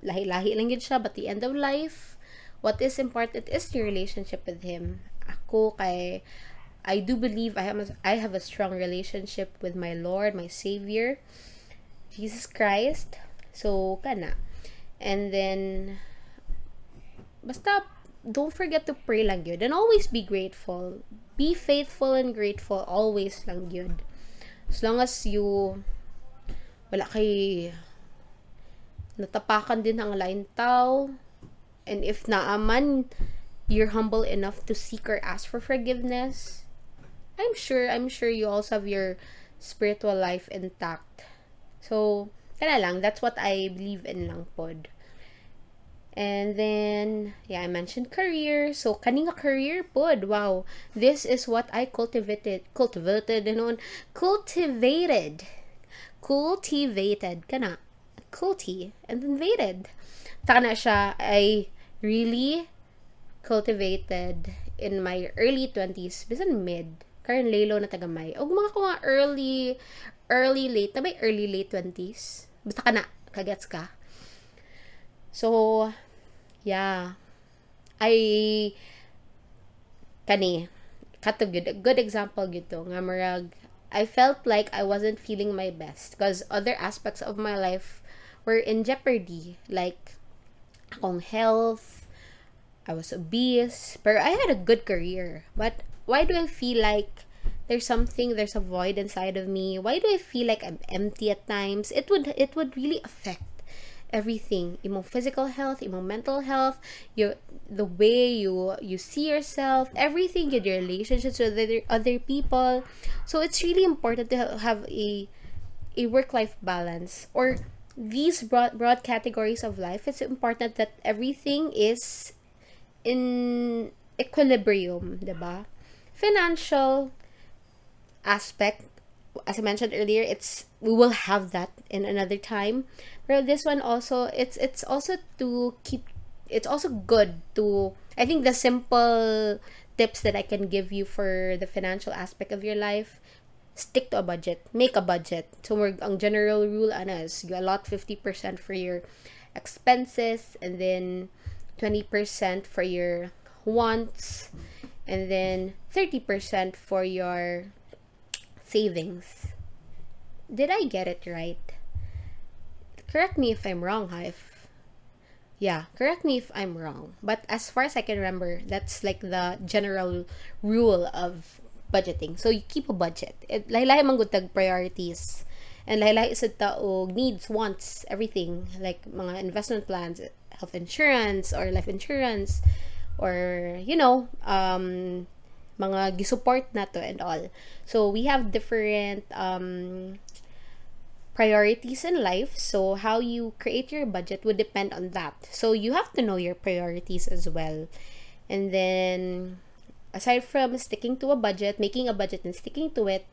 Lahi-lahi lang yun siya but the end of life what is important is your relationship with him. Ako kay I do believe I have a, I have a strong relationship with my Lord, my Savior, Jesus Christ. So kana. And then basta don't forget to pray lang yun. And always be grateful. Be faithful and grateful always lang yun. As long as you wala kay natapakan din ang lain tao, and if naaman you're humble enough to seek or ask for forgiveness i'm sure i'm sure you also have your spiritual life intact. So kana lang that's what i believe in lang pod. And then yeah i mentioned career. So kaninga career pod wow. This is what i cultivated cultivated and cultivated. Cultivated kana culti and invaded taka siya ay really cultivated in my early 20s, bisan mid, karon lalo na tagamay. Og mga ko nga early, early late, na may early late 20s. Basta ka na, kagets ka. So, yeah. I, kani, kato good, good example gito, nga marag, I felt like I wasn't feeling my best because other aspects of my life were in jeopardy. Like, akong health, I was obese, but I had a good career. But why do I feel like there's something, there's a void inside of me? Why do I feel like I'm empty at times? It would it would really affect everything imo physical health imo mental health your the way you you see yourself everything in your relationships with other, other people so it's really important to have a a work life balance or these broad, broad categories of life, it's important that everything is in equilibrium, ba? Financial aspect, as I mentioned earlier, it's we will have that in another time. But this one also, it's it's also to keep. It's also good to. I think the simple tips that I can give you for the financial aspect of your life stick to a budget. Make a budget. So, ang general rule, ano, is you allot 50% for your expenses and then 20% for your wants and then 30% for your savings. Did I get it right? Correct me if I'm wrong, ha? If yeah, correct me if I'm wrong. But as far as I can remember, that's like the general rule of budgeting. So you keep a budget. Lahi-lahi man gud priorities. And lahi-lahi sa taog needs, wants, everything like mga investment plans, health insurance or life insurance or you know, um mga gisupport na to and all. So we have different um priorities in life. So how you create your budget would depend on that. So you have to know your priorities as well. And then aside from sticking to a budget, making a budget and sticking to it,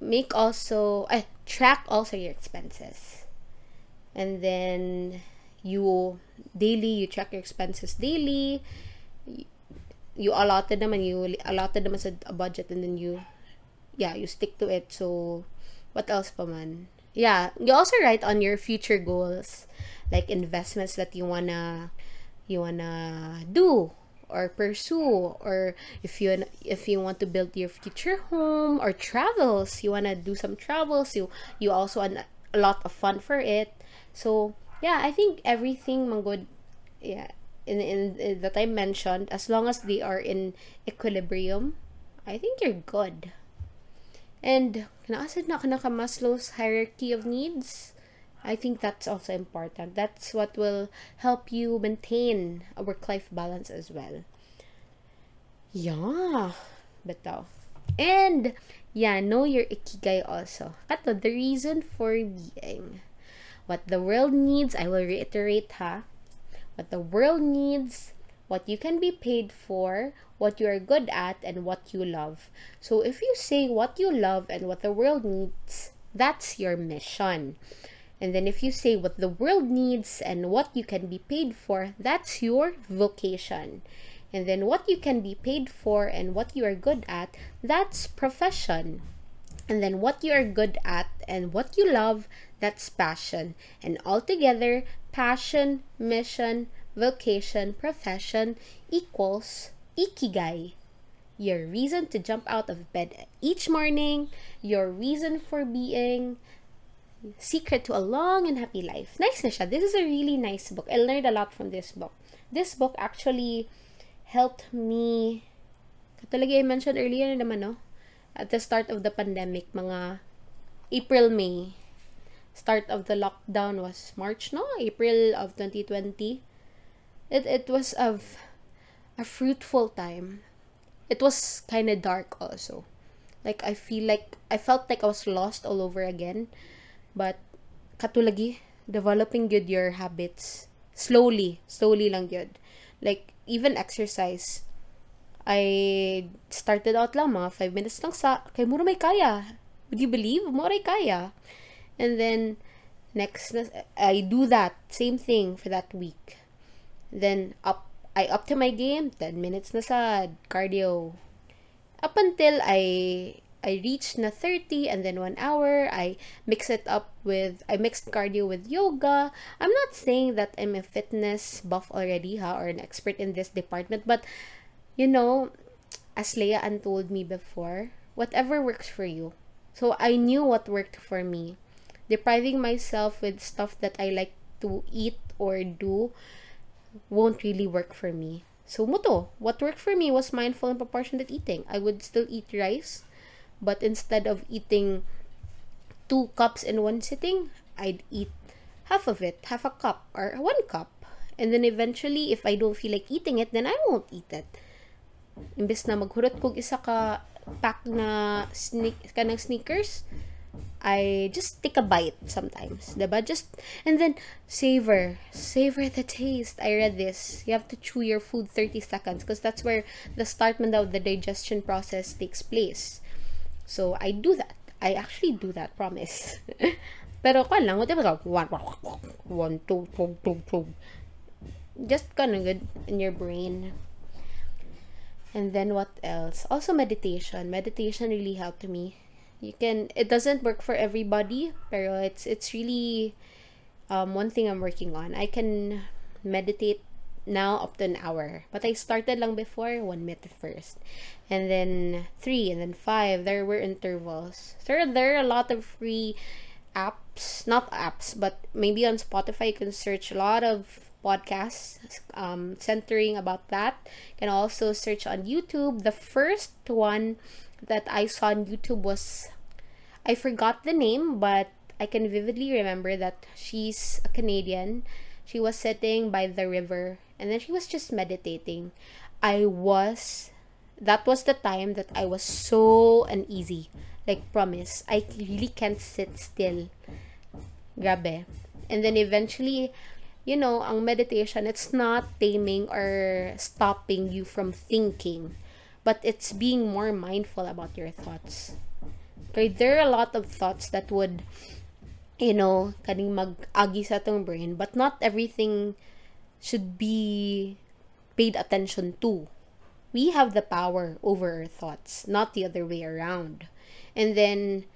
make also uh, track also your expenses. And then you daily you track your expenses daily. You allotted them and you allotted them as a, a budget and then you yeah, you stick to it. So what else pa man? Yeah, you also write on your future goals like investments that you wanna you wanna do or pursue or if you if you want to build your future home or travels you want to do some travels you you also want a lot of fun for it. So yeah i think everything man good yeah in, in, in that i mentioned as long as they are in equilibrium i think you're good. And kinaasad na ka na ka Maslow's hierarchy of needs I think that's also important. That's what will help you maintain a work life balance as well. Yeah, beto. Oh. And yeah, know your ikigai also. Kato, the reason for being. What the world needs, I will reiterate ha. What the world needs, what you can be paid for, what you are good at, and what you love. So if you say what you love and what the world needs, that's your mission. And then if you say what the world needs and what you can be paid for, that's your vocation. And then what you can be paid for and what you are good at, that's profession. And then what you are good at and what you love, that's passion. And altogether, passion, mission, vocation, profession equals ikigai. Your reason to jump out of bed each morning, your reason for being, Secret to a Long and Happy Life. Nice na siya. This is a really nice book. I learned a lot from this book. This book actually helped me katulad I mentioned earlier naman, no? At the start of the pandemic, mga April, May. Start of the lockdown was March, no? April of 2020. It, it was of a fruitful time. It was kind of dark also. Like, I feel like, I felt like I was lost all over again But, katulagi, developing good your habits. Slowly, slowly lang good. Like, even exercise. I started out lang, mga 5 minutes lang sa, kay mura may kaya. Would you believe? Mura kaya. And then, next, I do that. Same thing for that week. Then, up, I up to my game, 10 minutes na sa cardio. Up until I I reached na 30 and then 1 hour. I mix it up with, I mixed cardio with yoga. I'm not saying that I'm a fitness buff already, ha, or an expert in this department, but, you know, as Leia told me before, whatever works for you. So I knew what worked for me. Depriving myself with stuff that I like to eat or do won't really work for me. So muto, what worked for me was mindful and proportionate eating. I would still eat rice but instead of eating two cups in one sitting, I'd eat half of it, half a cup or one cup. And then eventually, if I don't feel like eating it, then I won't eat it. Imbes na maghurot kog isa ka pack na sneak sneakers, I just take a bite sometimes, diba? Just, and then, savor. Savor the taste. I read this. You have to chew your food 30 seconds because that's where the start of the digestion process takes place. So, I do that. I actually do that, promise. Pero kwan lang, whatever, one, one, two, two, two, two. Just kind of good in your brain. And then what else? Also meditation. Meditation really helped me. You can it doesn't work for everybody, pero it's it's really um one thing I'm working on. I can meditate now up to an hour. But I started lang before, one minute first. And then three, and then five. There were intervals. So there are a lot of free apps, not apps, but maybe on Spotify you can search a lot of podcasts um, centering about that. You can also search on YouTube. The first one that I saw on YouTube was, I forgot the name, but I can vividly remember that she's a Canadian. She was sitting by the river and then she was just meditating. I was, that was the time that I was so uneasy. Like, promise, I really can't sit still. Grabe. And then eventually, you know, ang meditation, it's not taming or stopping you from thinking, but it's being more mindful about your thoughts. Okay, there are a lot of thoughts that would, you know, kaning mag-agi sa tong brain, but not everything should be paid attention to. We have the power over our thoughts, not the other way around. And then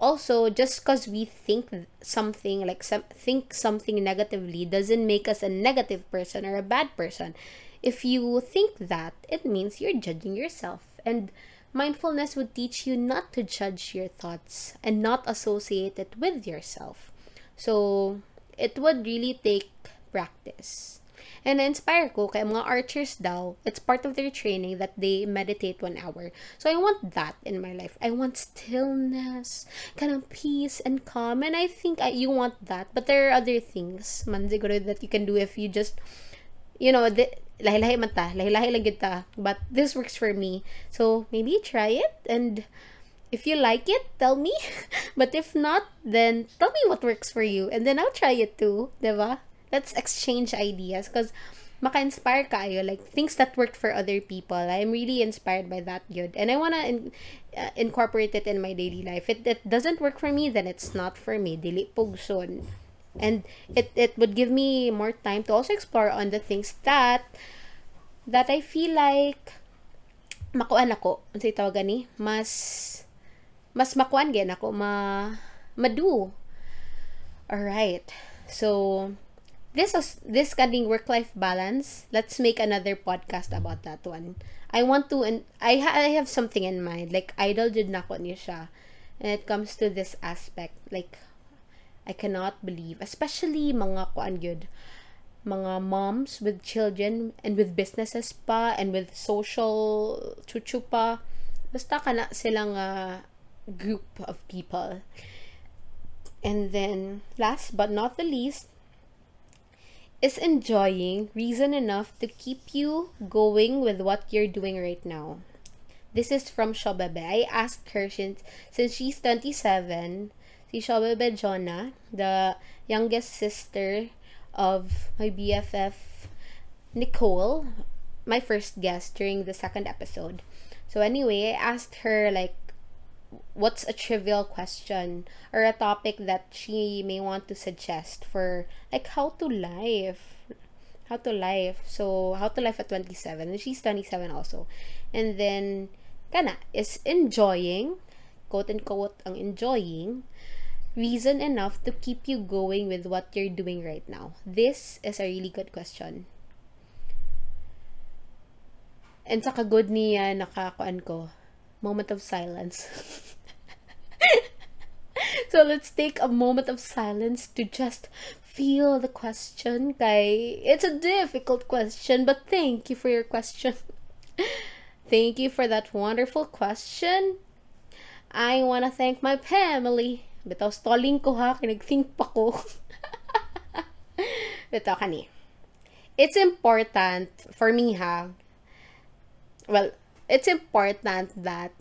also just because we think something like some, think something negatively doesn't make us a negative person or a bad person. If you think that, it means you're judging yourself. And mindfulness would teach you not to judge your thoughts and not associate it with yourself. So it would really take practice. And na-inspire ko, kaya mga archers daw, it's part of their training that they meditate one hour. So I want that in my life. I want stillness, kind of peace and calm. And I think I, you want that. But there are other things, man, siguro, that you can do if you just, you know, the, lahi-lahi man ta, lahi-lahi lang ta. But this works for me. So maybe try it and if you like it, tell me. but if not, then tell me what works for you. And then I'll try it too. Diba? Let's exchange ideas because maka-inspire kayo like things that worked for other people. I'm really inspired by that good and i want to in, uh, incorporate it in my daily life. If it, doesn't work for me then it's not for me. Dili pugson and it it would give me more time to also explore on the things that that i feel like makuan ako unsay tawagan ni mas mas makuan gyud ako ma madu. All right so this is this kaning work life balance let's make another podcast about that one. I want to and i ha- i have something in mind like idol jud nako niya siya. And it comes to this aspect like i cannot believe especially mga kuan gyud mga moms with children and with businesses pa and with social chuchu pa basta kana silang uh, group of people. And then last but not the least is enjoying reason enough to keep you going with what you're doing right now? This is from Shobebe. I asked her since, since she's 27, si Shobebe Jonah, the youngest sister of my BFF Nicole, my first guest during the second episode. So anyway, I asked her like what's a trivial question or a topic that she may want to suggest for like how to live how to life. So how to life at 27 and she's 27 also. And then kana is enjoying quote unquote ang enjoying reason enough to keep you going with what you're doing right now? This is a really good question. And sa kagod niya nakakuan ko moment of silence. so let's take a moment of silence to just feel the question. Kay, it's a difficult question, but thank you for your question. thank you for that wonderful question. I want to thank my family. Bitaw stalling ko ha, kinag-think pa ko. Bitaw kani. It's important for me ha. Well, it's important that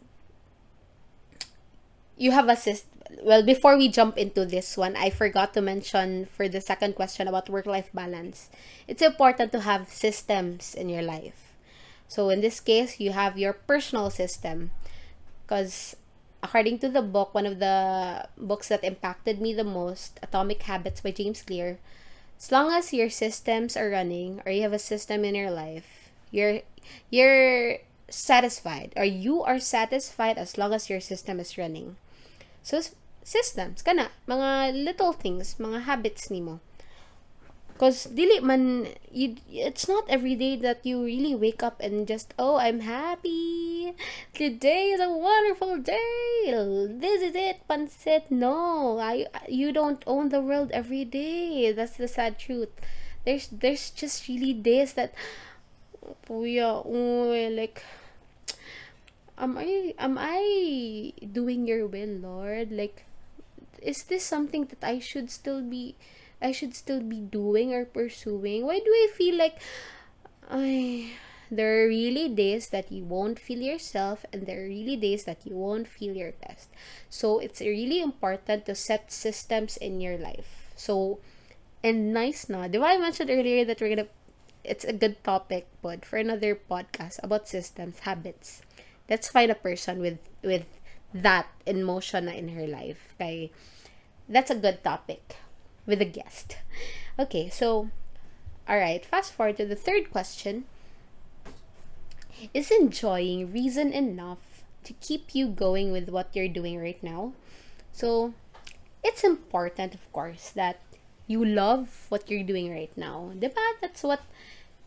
you have a system. Well, before we jump into this one, I forgot to mention for the second question about work life balance. It's important to have systems in your life. So, in this case, you have your personal system. Because, according to the book, one of the books that impacted me the most, Atomic Habits by James Clear, as long as your systems are running or you have a system in your life, you're you're satisfied or you are satisfied as long as your system is running. So, systems, kana, mga little things, mga habits nimo. Cause dili man you it's not every day that you really wake up and just oh I'm happy. Today is a wonderful day. This is it, pansit. No, I you don't own the world every day. That's the sad truth. There's there's just really days that we are like am I am I doing your will, Lord? Like is this something that I should still be I should still be doing or pursuing? Why do I feel like I there are really days that you won't feel yourself and there are really days that you won't feel your best. So it's really important to set systems in your life. So and nice na. Di I mentioned earlier that we're gonna it's a good topic but for another podcast about systems, habits. Let's find a person with with that emotion motion in her life. Okay. That's a good topic with a guest. Okay, so, all right, fast forward to the third question. Is enjoying reason enough to keep you going with what you're doing right now? So, it's important, of course, that you love what you're doing right now. Diba? That's what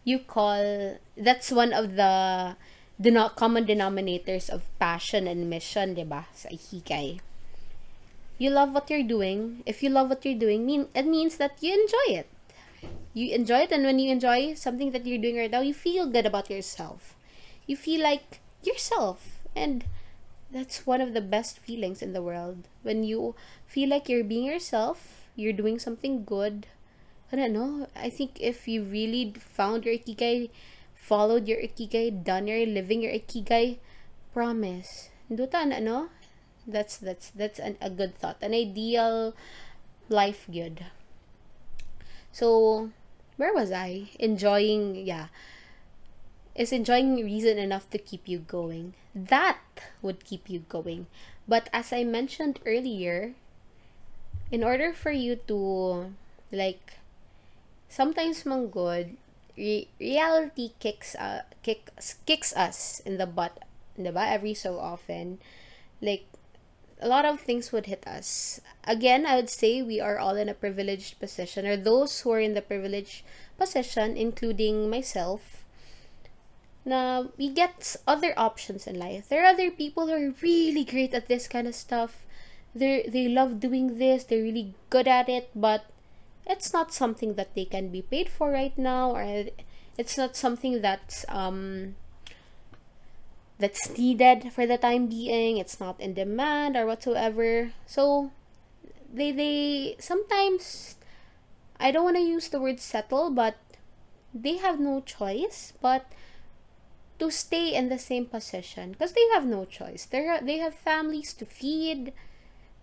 you call, that's one of the the common denominators of passion and mission, diba? Sa ikigai you love what you're doing, if you love what you're doing, mean it means that you enjoy it. You enjoy it, and when you enjoy something that you're doing right now, you feel good about yourself. You feel like yourself, and that's one of the best feelings in the world. When you feel like you're being yourself, you're doing something good. I don't know. I think if you really found your ikigai, followed your ikigai, done your living your ikigai, promise. Duta na no? that's that's that's an, a good thought. An ideal life good. So where was i? Enjoying yeah. Is enjoying reason enough to keep you going? That would keep you going. But as i mentioned earlier in order for you to like sometimes man good re- reality kicks uh kicks kicks us in the butt diba? every so often like a lot of things would hit us. Again, I would say we are all in a privileged position, or those who are in the privileged position, including myself. Now, we get other options in life. There are other people who are really great at this kind of stuff. They they love doing this. They're really good at it, but it's not something that they can be paid for right now, or it's not something that's um that's needed for the time being. It's not in demand or whatsoever. So they they sometimes i don't want to use the word settle but they have no choice but to stay in the same position because they have no choice. They they have families to feed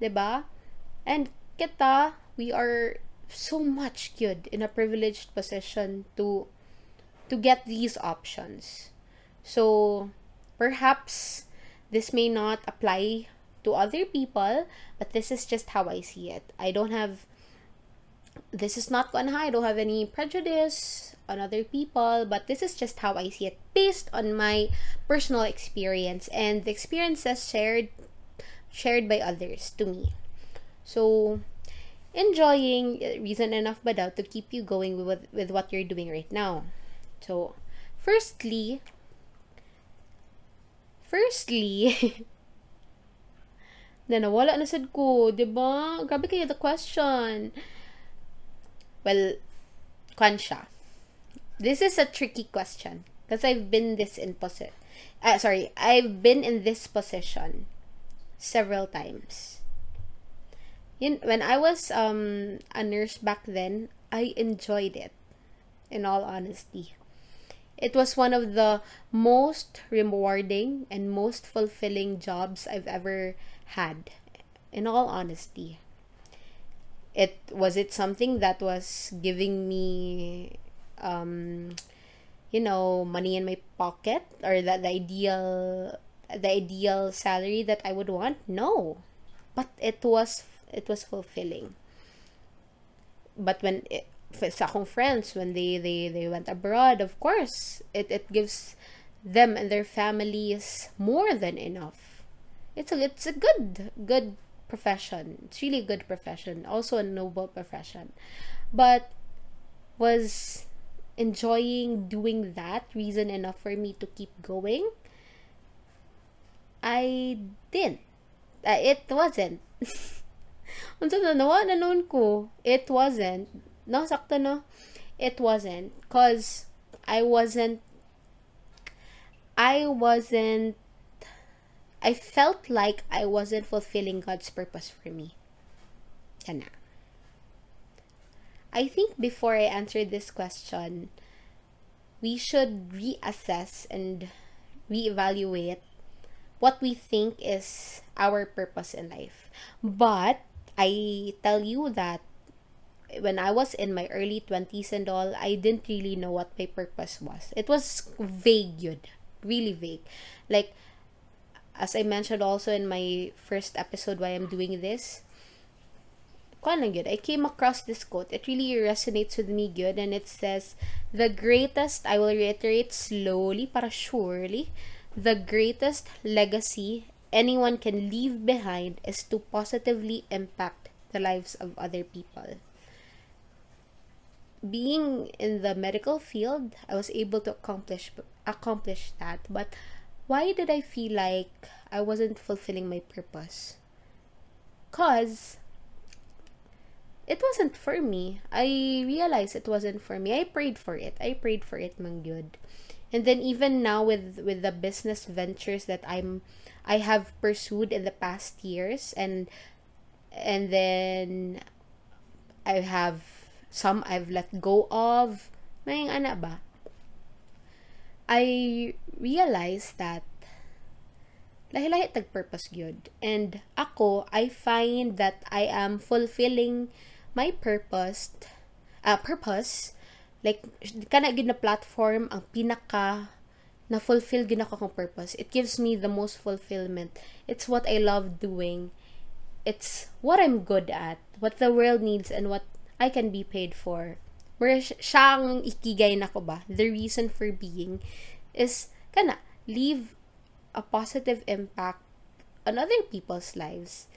diba and kita we are so much good in a privileged position to to get these options so Perhaps this may not apply to other people, but this is just how I see it. I don't have this is not gonna I don't have any prejudice on other people, but this is just how I see it based on my personal experience and the experiences shared shared by others to me. So enjoying reason enough but to keep you going with with what you're doing right now. So firstly, Firstly, na nawala na sad ko, 'di ba? Grabe kayo the question. Well, kwan This is a tricky question because I've been this in position. Uh, sorry, I've been in this position several times. When I was um, a nurse back then, I enjoyed it. In all honesty. It was one of the most rewarding and most fulfilling jobs I've ever had, in all honesty. It was it something that was giving me um you know money in my pocket or that the ideal the ideal salary that I would want no but it was it was fulfilling but when it, sa akong friends when they they they went abroad of course it it gives them and their families more than enough it's a it's a good good profession it's really a good profession also a noble profession but was enjoying doing that reason enough for me to keep going? I didn't. Uh, it wasn't. Unsa na nawa na noon ko. It wasn't. No, sakto no. It wasn't. Cause I wasn't I wasn't I felt like I wasn't fulfilling God's purpose for me. Kana. I think before I answer this question, we should reassess and reevaluate what we think is our purpose in life. But I tell you that when I was in my early 20s and all, I didn't really know what my purpose was. It was vague, yun. Really vague. Like, as I mentioned also in my first episode why I'm doing this, lang I came across this quote. It really resonates with me good and it says, The greatest, I will reiterate slowly para surely, the greatest legacy anyone can leave behind is to positively impact the lives of other people. Being in the medical field, I was able to accomplish accomplish that, but why did I feel like I wasn't fulfilling my purpose? Cause it wasn't for me. I realized it wasn't for me. I prayed for it. I prayed for it man good. And then even now with with the business ventures that I'm I have pursued in the past years and and then I have some I've let go of. May ana ba? I realized that lahi-lahi tag purpose gyud. And ako, I find that I am fulfilling my purpose, uh, purpose, like, kana gid na platform, ang pinaka na fulfill gid ako kong purpose. It gives me the most fulfillment. It's what I love doing. It's what I'm good at, what the world needs, and what I can be paid for. Where siyang ikigay na ko ba? The reason for being is kana leave a positive impact on other people's lives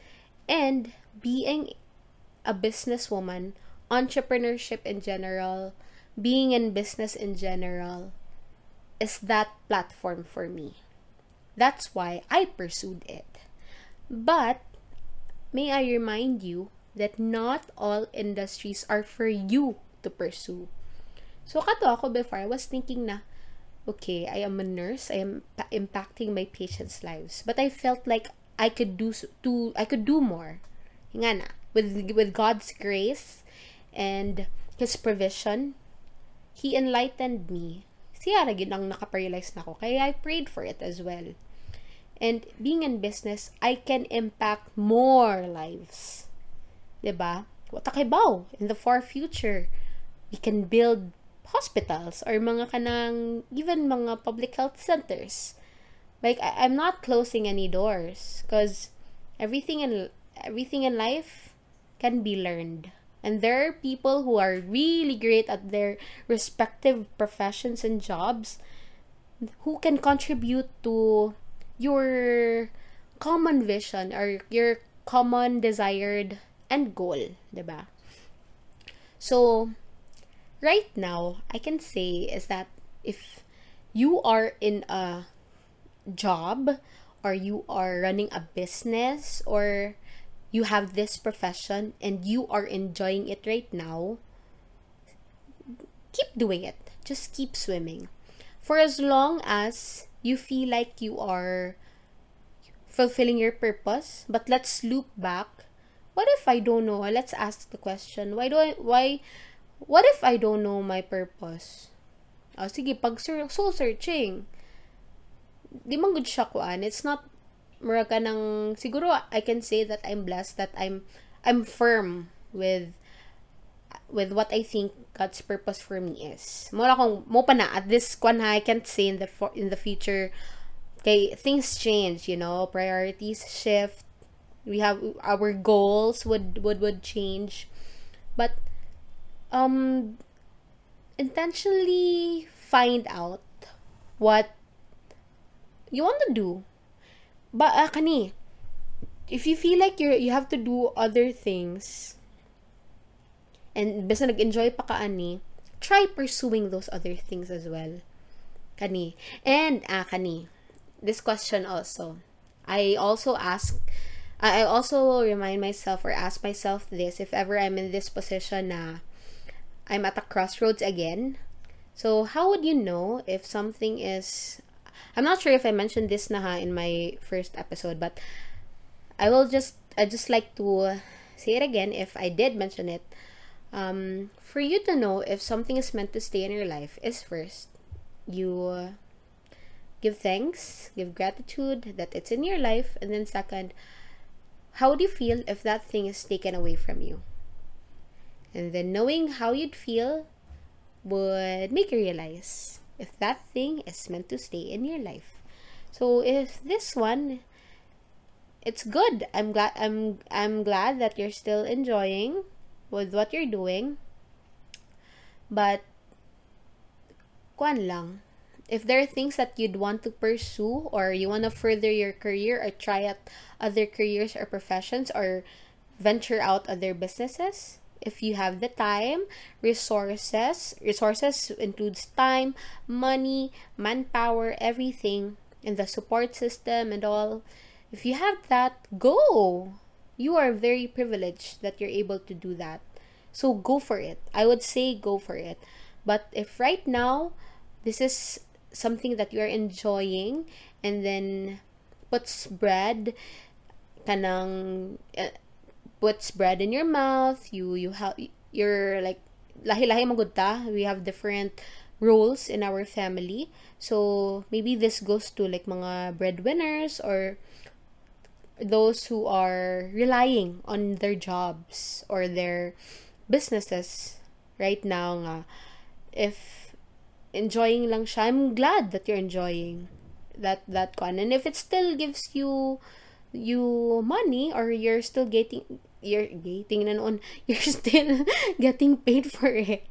and being a businesswoman, entrepreneurship in general, being in business in general is that platform for me. That's why I pursued it. But may I remind you that not all industries are for you to pursue. So kato ako before, I was thinking na, okay, I am a nurse, I am impacting my patients' lives. But I felt like I could do to I could do more. Nga na, with with God's grace and his provision, he enlightened me. Siya ra ang nakaparealize na ako. Kaya I prayed for it as well. And being in business, I can impact more lives. 'Di ba? What kakibaw in the far future, we can build hospitals or mga kanang even mga public health centers. Like I, I'm not closing any doors because everything in everything in life can be learned. And there are people who are really great at their respective professions and jobs who can contribute to your common vision or your common desired end goal, diba? So, right now, I can say is that if you are in a job or you are running a business or you have this profession and you are enjoying it right now, keep doing it. Just keep swimming. For as long as you feel like you are fulfilling your purpose, but let's loop back. What if I don't know? Let's ask the question. Why do I why what if I don't know my purpose? Oh, sige, pag soul searching, di man good siya kuan. It's not mura ka ng siguro I can say that I'm blessed that I'm I'm firm with with what I think God's purpose for me is. Mura kung mo pa na at this kwan ha, I can't say in the for, in the future okay things change, you know, priorities shift. We have our goals would would would change. But um intentionally find out what you want to do ba uh, kani if you feel like you you have to do other things and basta nag-enjoy pa ka ani try pursuing those other things as well. Kani. And, ah, kani. This question also. I also ask, I also remind myself or ask myself this if ever I'm in this position na I'm at a crossroads again. So, how would you know if something is I'm not sure if I mentioned this na ha in my first episode, but I will just I just like to say it again if I did mention it. Um, for you to know if something is meant to stay in your life is first you give thanks, give gratitude that it's in your life, and then second, how would you feel if that thing is taken away from you? And then knowing how you'd feel would make you realize if that thing is meant to stay in your life. So if this one it's good. I'm glad I'm I'm glad that you're still enjoying with what you're doing. But kwan lang. If there are things that you'd want to pursue or you want to further your career or try out other careers or professions or venture out other businesses, if you have the time, resources, resources includes time, money, manpower, everything, and the support system and all. If you have that, go. You are very privileged that you're able to do that. So go for it. I would say go for it. But if right now this is something that you are enjoying and then puts bread kanang uh, puts bread in your mouth you you have you're like lahi-lahi magudta. We have different roles in our family. So maybe this goes to like mga breadwinners or those who are relying on their jobs or their businesses right now nga. If enjoying lang siya I'm glad that you're enjoying that that con and if it still gives you you money or you're still getting you're getting na noon, you're still getting paid for it,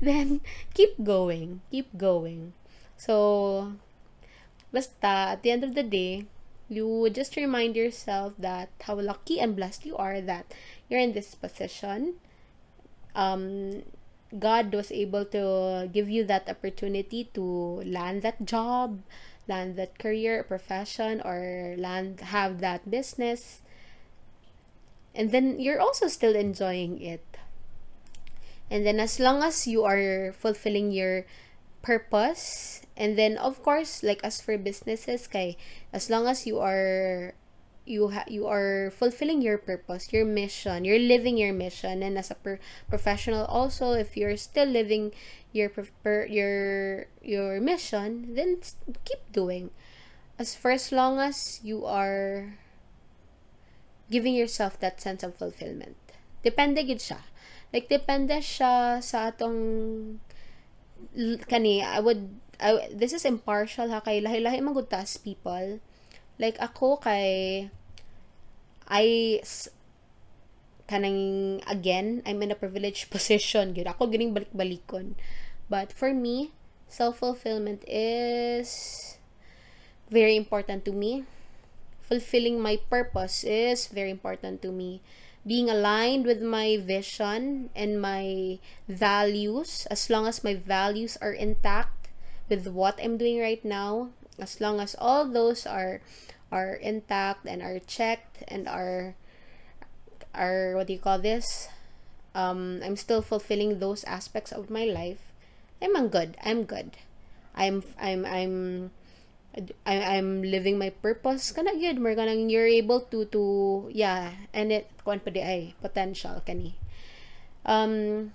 then keep going. Keep going. So, basta, at the end of the day, you just remind yourself that how lucky and blessed you are that you're in this position. Um, God was able to give you that opportunity to land that job, land that career, profession, or land have that business and then you're also still enjoying it. And then as long as you are fulfilling your purpose and then of course like as for businesses kay as long as you are you ha- you are fulfilling your purpose your mission you're living your mission and as a per- professional also if you're still living your per- your your mission then keep doing. As for as long as you are giving yourself that sense of fulfillment. Depende gid siya. Like depende siya sa atong kani I would I, this is impartial ha kay lahi-lahi magutas people. Like ako kay I kanang again I'm in a privileged position gyud ako gining balik-balikon but for me self fulfillment is very important to me fulfilling my purpose is very important to me. Being aligned with my vision and my values, as long as my values are intact with what I'm doing right now, as long as all those are are intact and are checked and are are what do you call this? Um, I'm still fulfilling those aspects of my life. I'm good. I'm good. I'm I'm I'm I, I'm living my purpose. Kana gyud more kanang you're able to to yeah and it kuan pa di ay potential kani um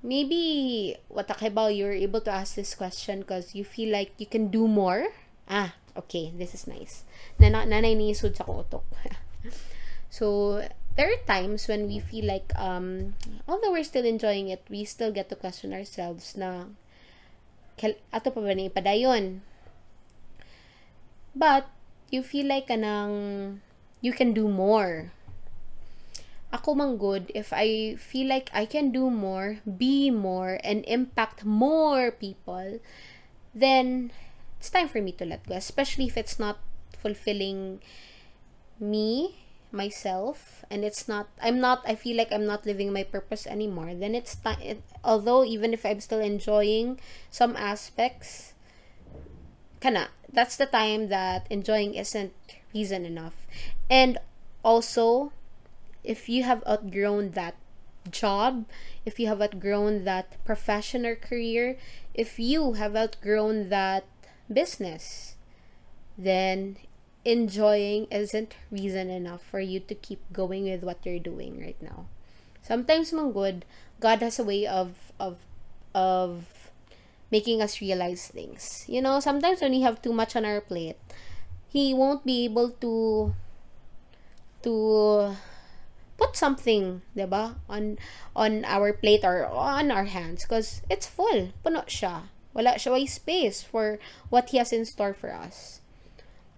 maybe what about you're able to ask this question because you feel like you can do more? Ah okay this is nice. Nana, nanay ni sa utok so there are times when we feel like um although we're still enjoying it we still get to question ourselves na ato pa ba ni padayon But, you feel like kanang you can do more. Ako mang good if I feel like I can do more, be more, and impact more people, then it's time for me to let go. Especially if it's not fulfilling me, myself and it's not i'm not i feel like i'm not living my purpose anymore then it's time it, although even if i'm still enjoying some aspects kana that's the time that enjoying isn't reason enough and also if you have outgrown that job if you have outgrown that profession or career if you have outgrown that business then enjoying isn't reason enough for you to keep going with what you're doing right now. Sometimes man good, God has a way of of of making us realize things. You know, sometimes when we have too much on our plate, he won't be able to to put something, ba, on on our plate or on our hands because it's full. Puno siya. Wala siya way space for what he has in store for us.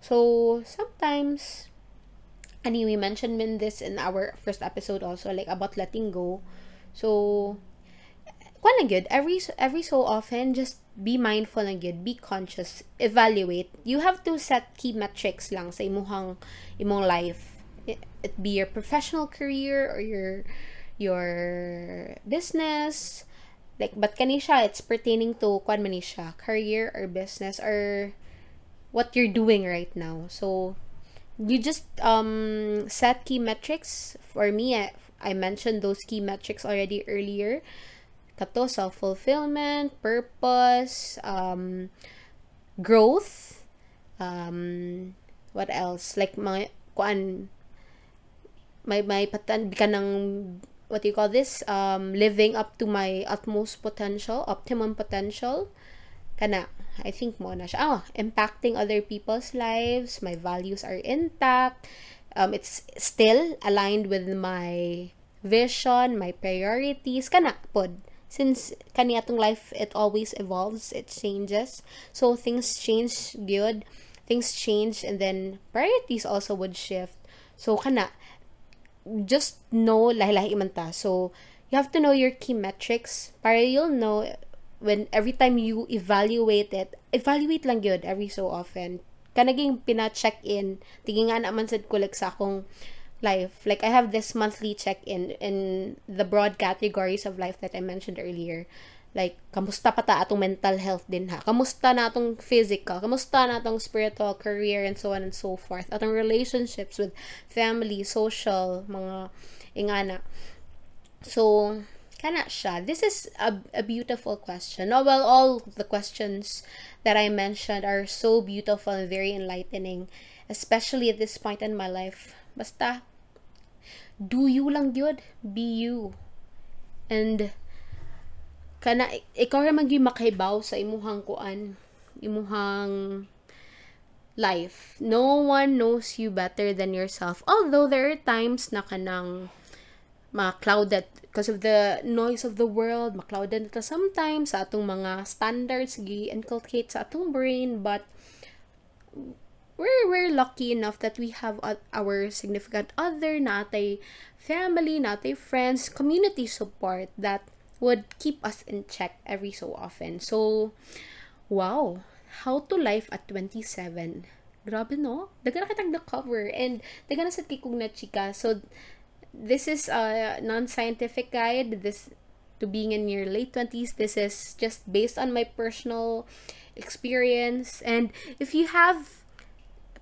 So sometimes, and we mentioned this in our first episode also, like about letting go. So, kwan good. Every every so often, just be mindful and good. Be conscious. Evaluate. You have to set key metrics lang sa imuhang imong life. It, it be your professional career or your your business. Like, but kanisha, it's pertaining to kwan manisha, career or business or what you're doing right now. So you just um set key metrics. For me, I, I mentioned those key metrics already earlier. Kato, self-fulfillment, purpose, um, growth, um, what else? Like, mga, kuan, may, may patan, ka ng, what do you call this? Um, living up to my utmost potential, optimum potential. Kana, I think mo na siya. Oh, impacting other people's lives. My values are intact. Um, it's still aligned with my vision, my priorities. Kana, pod. Since kaniyatong life, it always evolves, it changes. So, things change good. Things change and then priorities also would shift. So, kana, just know lahi-lahi man ta. So, you have to know your key metrics para you'll know when every time you evaluate it, evaluate lang yun every so often. Kanaging pina-check-in, tingin nga naman sa ko sa akong life. Like, I have this monthly check-in in the broad categories of life that I mentioned earlier. Like, kamusta pa ta atong mental health din ha? Kamusta na atong physical? Kamusta na atong spiritual career and so on and so forth? Atong relationships with family, social, mga ingana. So, Kana siya? This is a, a beautiful question. No, well, all the questions that I mentioned are so beautiful and very enlightening, especially at this point in my life. Basta, do you lang yun. Be you. And, kana, ikaw ra yung makahibaw sa imuhang kuan, imuhang life. No one knows you better than yourself. Although there are times na kanang ma-clouded because of the noise of the world, ma-clouded na sometimes sa atong mga standards gi-inculcate sa atong brain but we're, we're lucky enough that we have our significant other, natay family, natay friends, community support that would keep us in check every so often. So, wow, how to life at 27. Grabe no? Daga na the cover and daga na sa kikong na chika. So, this is a non-scientific guide this to being in your late 20s this is just based on my personal experience and if you have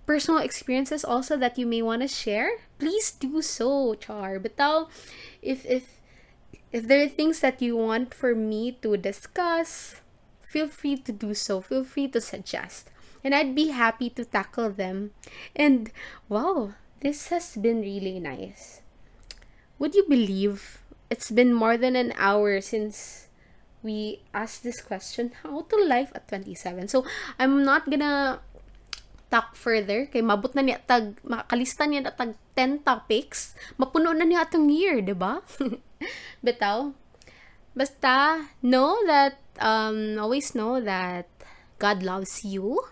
personal experiences also that you may want to share please do so char. But now if if if there are things that you want for me to discuss feel free to do so. Feel free to suggest. And i'd be happy to tackle them. And wow this has been really nice. Would you believe it's been more than an hour since we asked this question? How to life at 27 so i'm not gonna talk further kay mabot na niya tag makalista niya na tag 10 topics mapuno na niya atong year di ba bitaw basta know that um always know that God loves you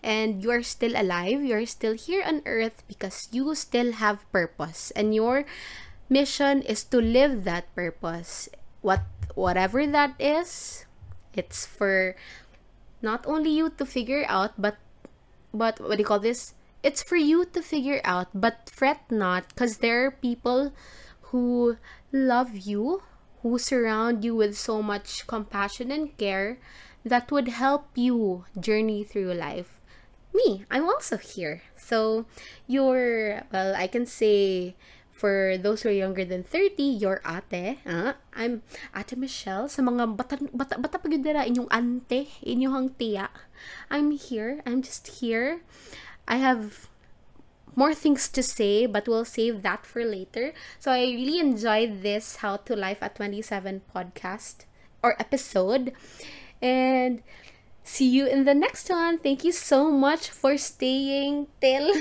and you are still alive you are still here on earth because you still have purpose and your mission is to live that purpose. What whatever that is, it's for not only you to figure out, but but what do you call this? it's for you to figure out, but fret not because there are people who love you, who surround you with so much compassion and care that would help you journey through life. Me, I'm also here. So, you're, well, I can say, for those who are younger than 30, your ate. Uh, I'm Ate Michelle. Sa mga bata, bata, bata pa inyong ante, inyong tiya. I'm here. I'm just here. I have more things to say, but we'll save that for later. So I really enjoyed this How to Life at 27 podcast or episode. And see you in the next one. Thank you so much for staying till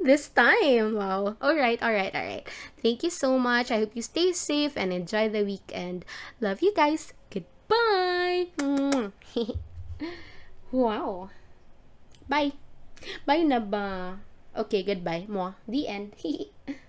this time. Wow. All right, all right, all right. Thank you so much. I hope you stay safe and enjoy the weekend. Love you guys. Goodbye. wow. Bye. Bye na ba? Okay, goodbye. Mo. The end.